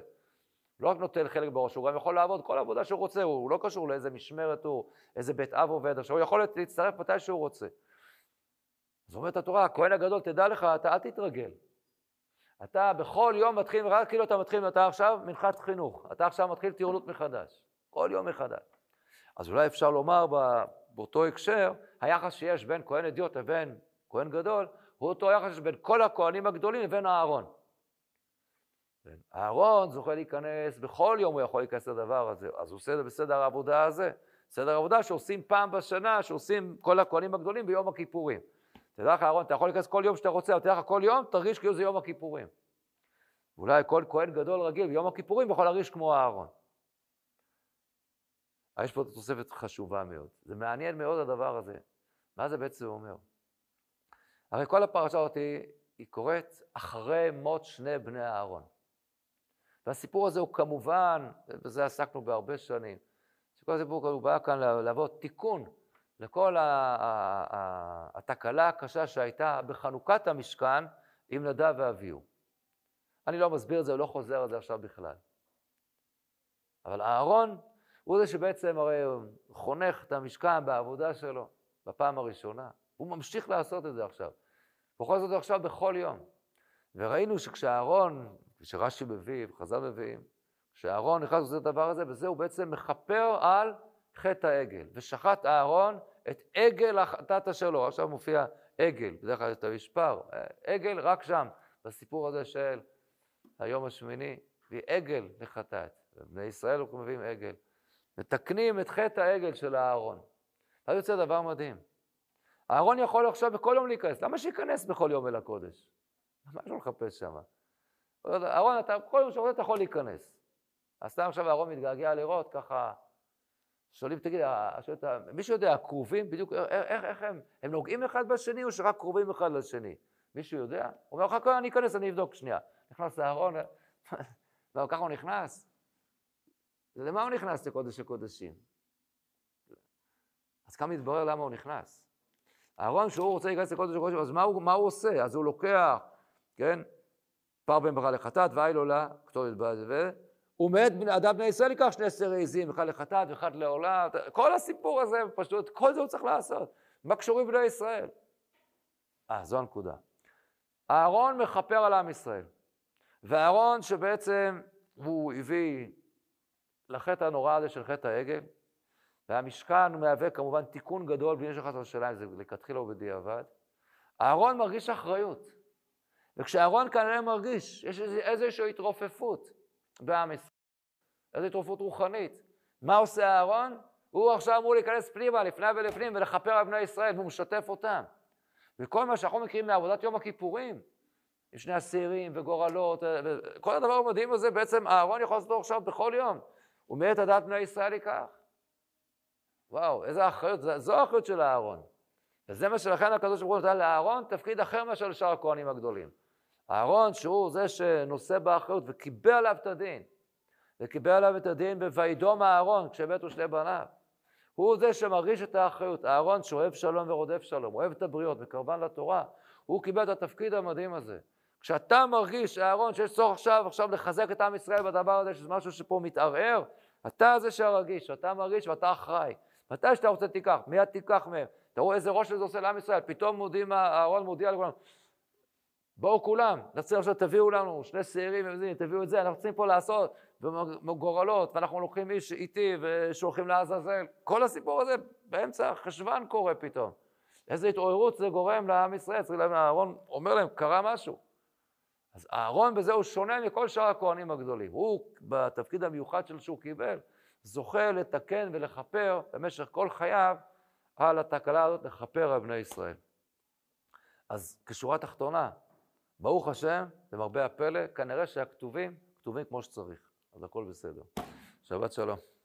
לא רק נוטל חלק בראש, הוא גם יכול לעבוד כל עבודה שהוא רוצה, הוא לא קשור לאיזה משמרת הוא, איזה בית אב עובד, עכשיו הוא יכול להצטרף מתי שהוא רוצה. אז אומרת התורה, הכהן הגדול, תדע לך, אתה אל תתרגל. אתה בכל יום מתחיל, רק כאילו אתה מתחיל, אתה עכשיו מנחת חינוך, אתה עכשיו מתחיל טירונות מחדש, כל יום מחדש. אז אולי אפשר לומר באותו הקשר, היחס שיש בין כהן אדיוט לבין כהן גדול, הוא אותו יחס שבין כל הכהנים הגדולים לבין אהרון. אהרון זוכה להיכנס, בכל יום הוא יכול להיכנס לדבר הזה, אז הוא עושה זה בסדר העבודה הזה. סדר עבודה שעושים פעם בשנה, שעושים כל הכהנים הגדולים ביום הכיפורים. תדע לך, אהרון, אתה יכול להיכנס כל יום שאתה רוצה, אבל תדע לך, כל יום תרגיש כאילו זה יום הכיפורים. אולי כל כהן גדול רגיל ביום הכיפורים יכול להרגיש כמו אהרון. יש פה תוספת חשובה מאוד. זה מעניין מאוד הדבר הזה. מה זה בעצם אומר? הרי כל הפרשה הזאת היא קורית אחרי מות שני בני אהרון. והסיפור הזה הוא כמובן, בזה עסקנו בהרבה שנים, שכל הסיפור הוא בא כאן להוות תיקון לכל התקלה הקשה שהייתה בחנוכת המשכן עם נדב ואביהו. אני לא מסביר את זה, לא חוזר על זה עכשיו בכלל. אבל אהרון הוא זה שבעצם הרי חונך את המשכן בעבודה שלו בפעם הראשונה. הוא ממשיך לעשות את זה עכשיו. הוא יכול לעשות את זה עכשיו בכל יום. וראינו שכשאהרון, כשרש"י מביא, וחז"ל מביאים, כשאהרון נכנס לעשות את הדבר הזה, בזה הוא בעצם מכפר על חטא העגל. ושחט אהרון את עגל החטאת שלו. עכשיו מופיע עגל, בדרך כלל אתה משפר. עגל רק שם, בסיפור הזה של היום השמיני, ועגל לחטאת. בני ישראל אנחנו מביאים עגל. מתקנים את חטא העגל של אהרון. אז יוצא דבר מדהים. אהרון יכול עכשיו בכל יום להיכנס, למה שייכנס בכל יום אל הקודש? מה יש לו לחפש שם? אהרון, אתה כל יום שאתה אתה יכול להיכנס. אז סתם עכשיו אהרון מתגעגע לראות ככה, שואלים, תגיד, מישהו יודע, הכרובים בדיוק, איך, איך הם? הם נוגעים אחד בשני או שרק קרובים אחד לשני? מישהו יודע? הוא אומר לך, אני אכנס, אני אבדוק שנייה. נכנס לאהרון, ככה הוא נכנס? למה הוא נכנס לקודש הקודשים? אז כאן מתברר למה הוא נכנס. אהרון, כשהוא רוצה להיכנס לקודש הקודשים, אז מה הוא, מה הוא עושה? אז הוא לוקח, כן, פר בן ברכה לחטאת, ואי לו לה, כתובת בזה, ומת אדם בני ישראל ייקח שני שרי עזים, אחד לחטאת ואחד לעולה, כל הסיפור הזה פשוט, כל זה הוא צריך לעשות. מה קשורים בני ישראל? אה, זו הנקודה. אהרון מכפר על עם ישראל. ואהרון שבעצם הוא הביא לחטא הנורא הזה של חטא העגל, והמשכן מהווה כמובן תיקון גדול בעניין של חס ושלום, זה לכתחילה ובדיעבד. אהרון מרגיש אחריות. וכשאהרון כנראה מרגיש, יש איזושהי התרופפות בעם ישראל, איזו התרופפות רוחנית. מה עושה אהרון? הוא עכשיו אמור להיכנס פנימה, לפני ולפנים, ולכפר על בני ישראל, והוא משתף אותם. וכל מה שאנחנו מכירים מעבודת יום הכיפורים, עם שני אסירים וגורלות, כל הדבר המדהים הזה, בעצם אהרון יכול לעשות עכשיו בכל יום. הוא מת הדעת בני ישראל ייקח. וואו, איזה אחריות, זו האחריות של אהרון. וזה מה שלכן הקדוש ברוך הוא נתן לאהרון תפקיד אחר מאשר לשאר הכהנים הגדולים. אהרון, שהוא זה שנושא באחריות וקיבל עליו את הדין, וקיבל עליו את הדין ב"וידום אהרון" כשמתו שני בניו. הוא זה שמרגיש את האחריות. אהרון שאוהב שלום ורודף שלום, אוהב את הבריות, מקרבן לתורה, הוא קיבל את התפקיד המדהים הזה. כשאתה מרגיש, אהרון, שיש צורך עכשיו, עכשיו לחזק את עם ישראל בדבר הזה, שזה משהו שפה מתערער, אתה זה שהרגיש, אתה מרגיש ואתה אחראי. מתי שאתה רוצה תיקח, מיד תיקח מהם. תראו איזה ראש זה עושה לעם ישראל, פתאום מודיעים, אהרון מודיע לכולם, בואו כולם, נצליח עכשיו, תביאו לנו שני שעירים, תביאו את זה, אנחנו צריכים פה לעשות, וגורלות, ואנחנו לוקחים איש איתי ושולחים לעזאזל. כל הסיפור הזה באמצע חשוון קורה פתאום. איזה התעוררות זה גורם לעם ישראל, אהרון אומר להם, קרה משהו. אז אהרון בזה הוא שונה מכל שאר הכהנים הגדולים. הוא, בתפקיד המיוחד שלו שהוא קיבל, זוכה לתקן ולכפר במשך כל חייו על התקלה הזאת, לכפר על בני ישראל. אז כשורה תחתונה, ברוך השם, למרבה הפלא, כנראה שהכתובים כתובים כמו שצריך. אז הכל בסדר. שבת שלום.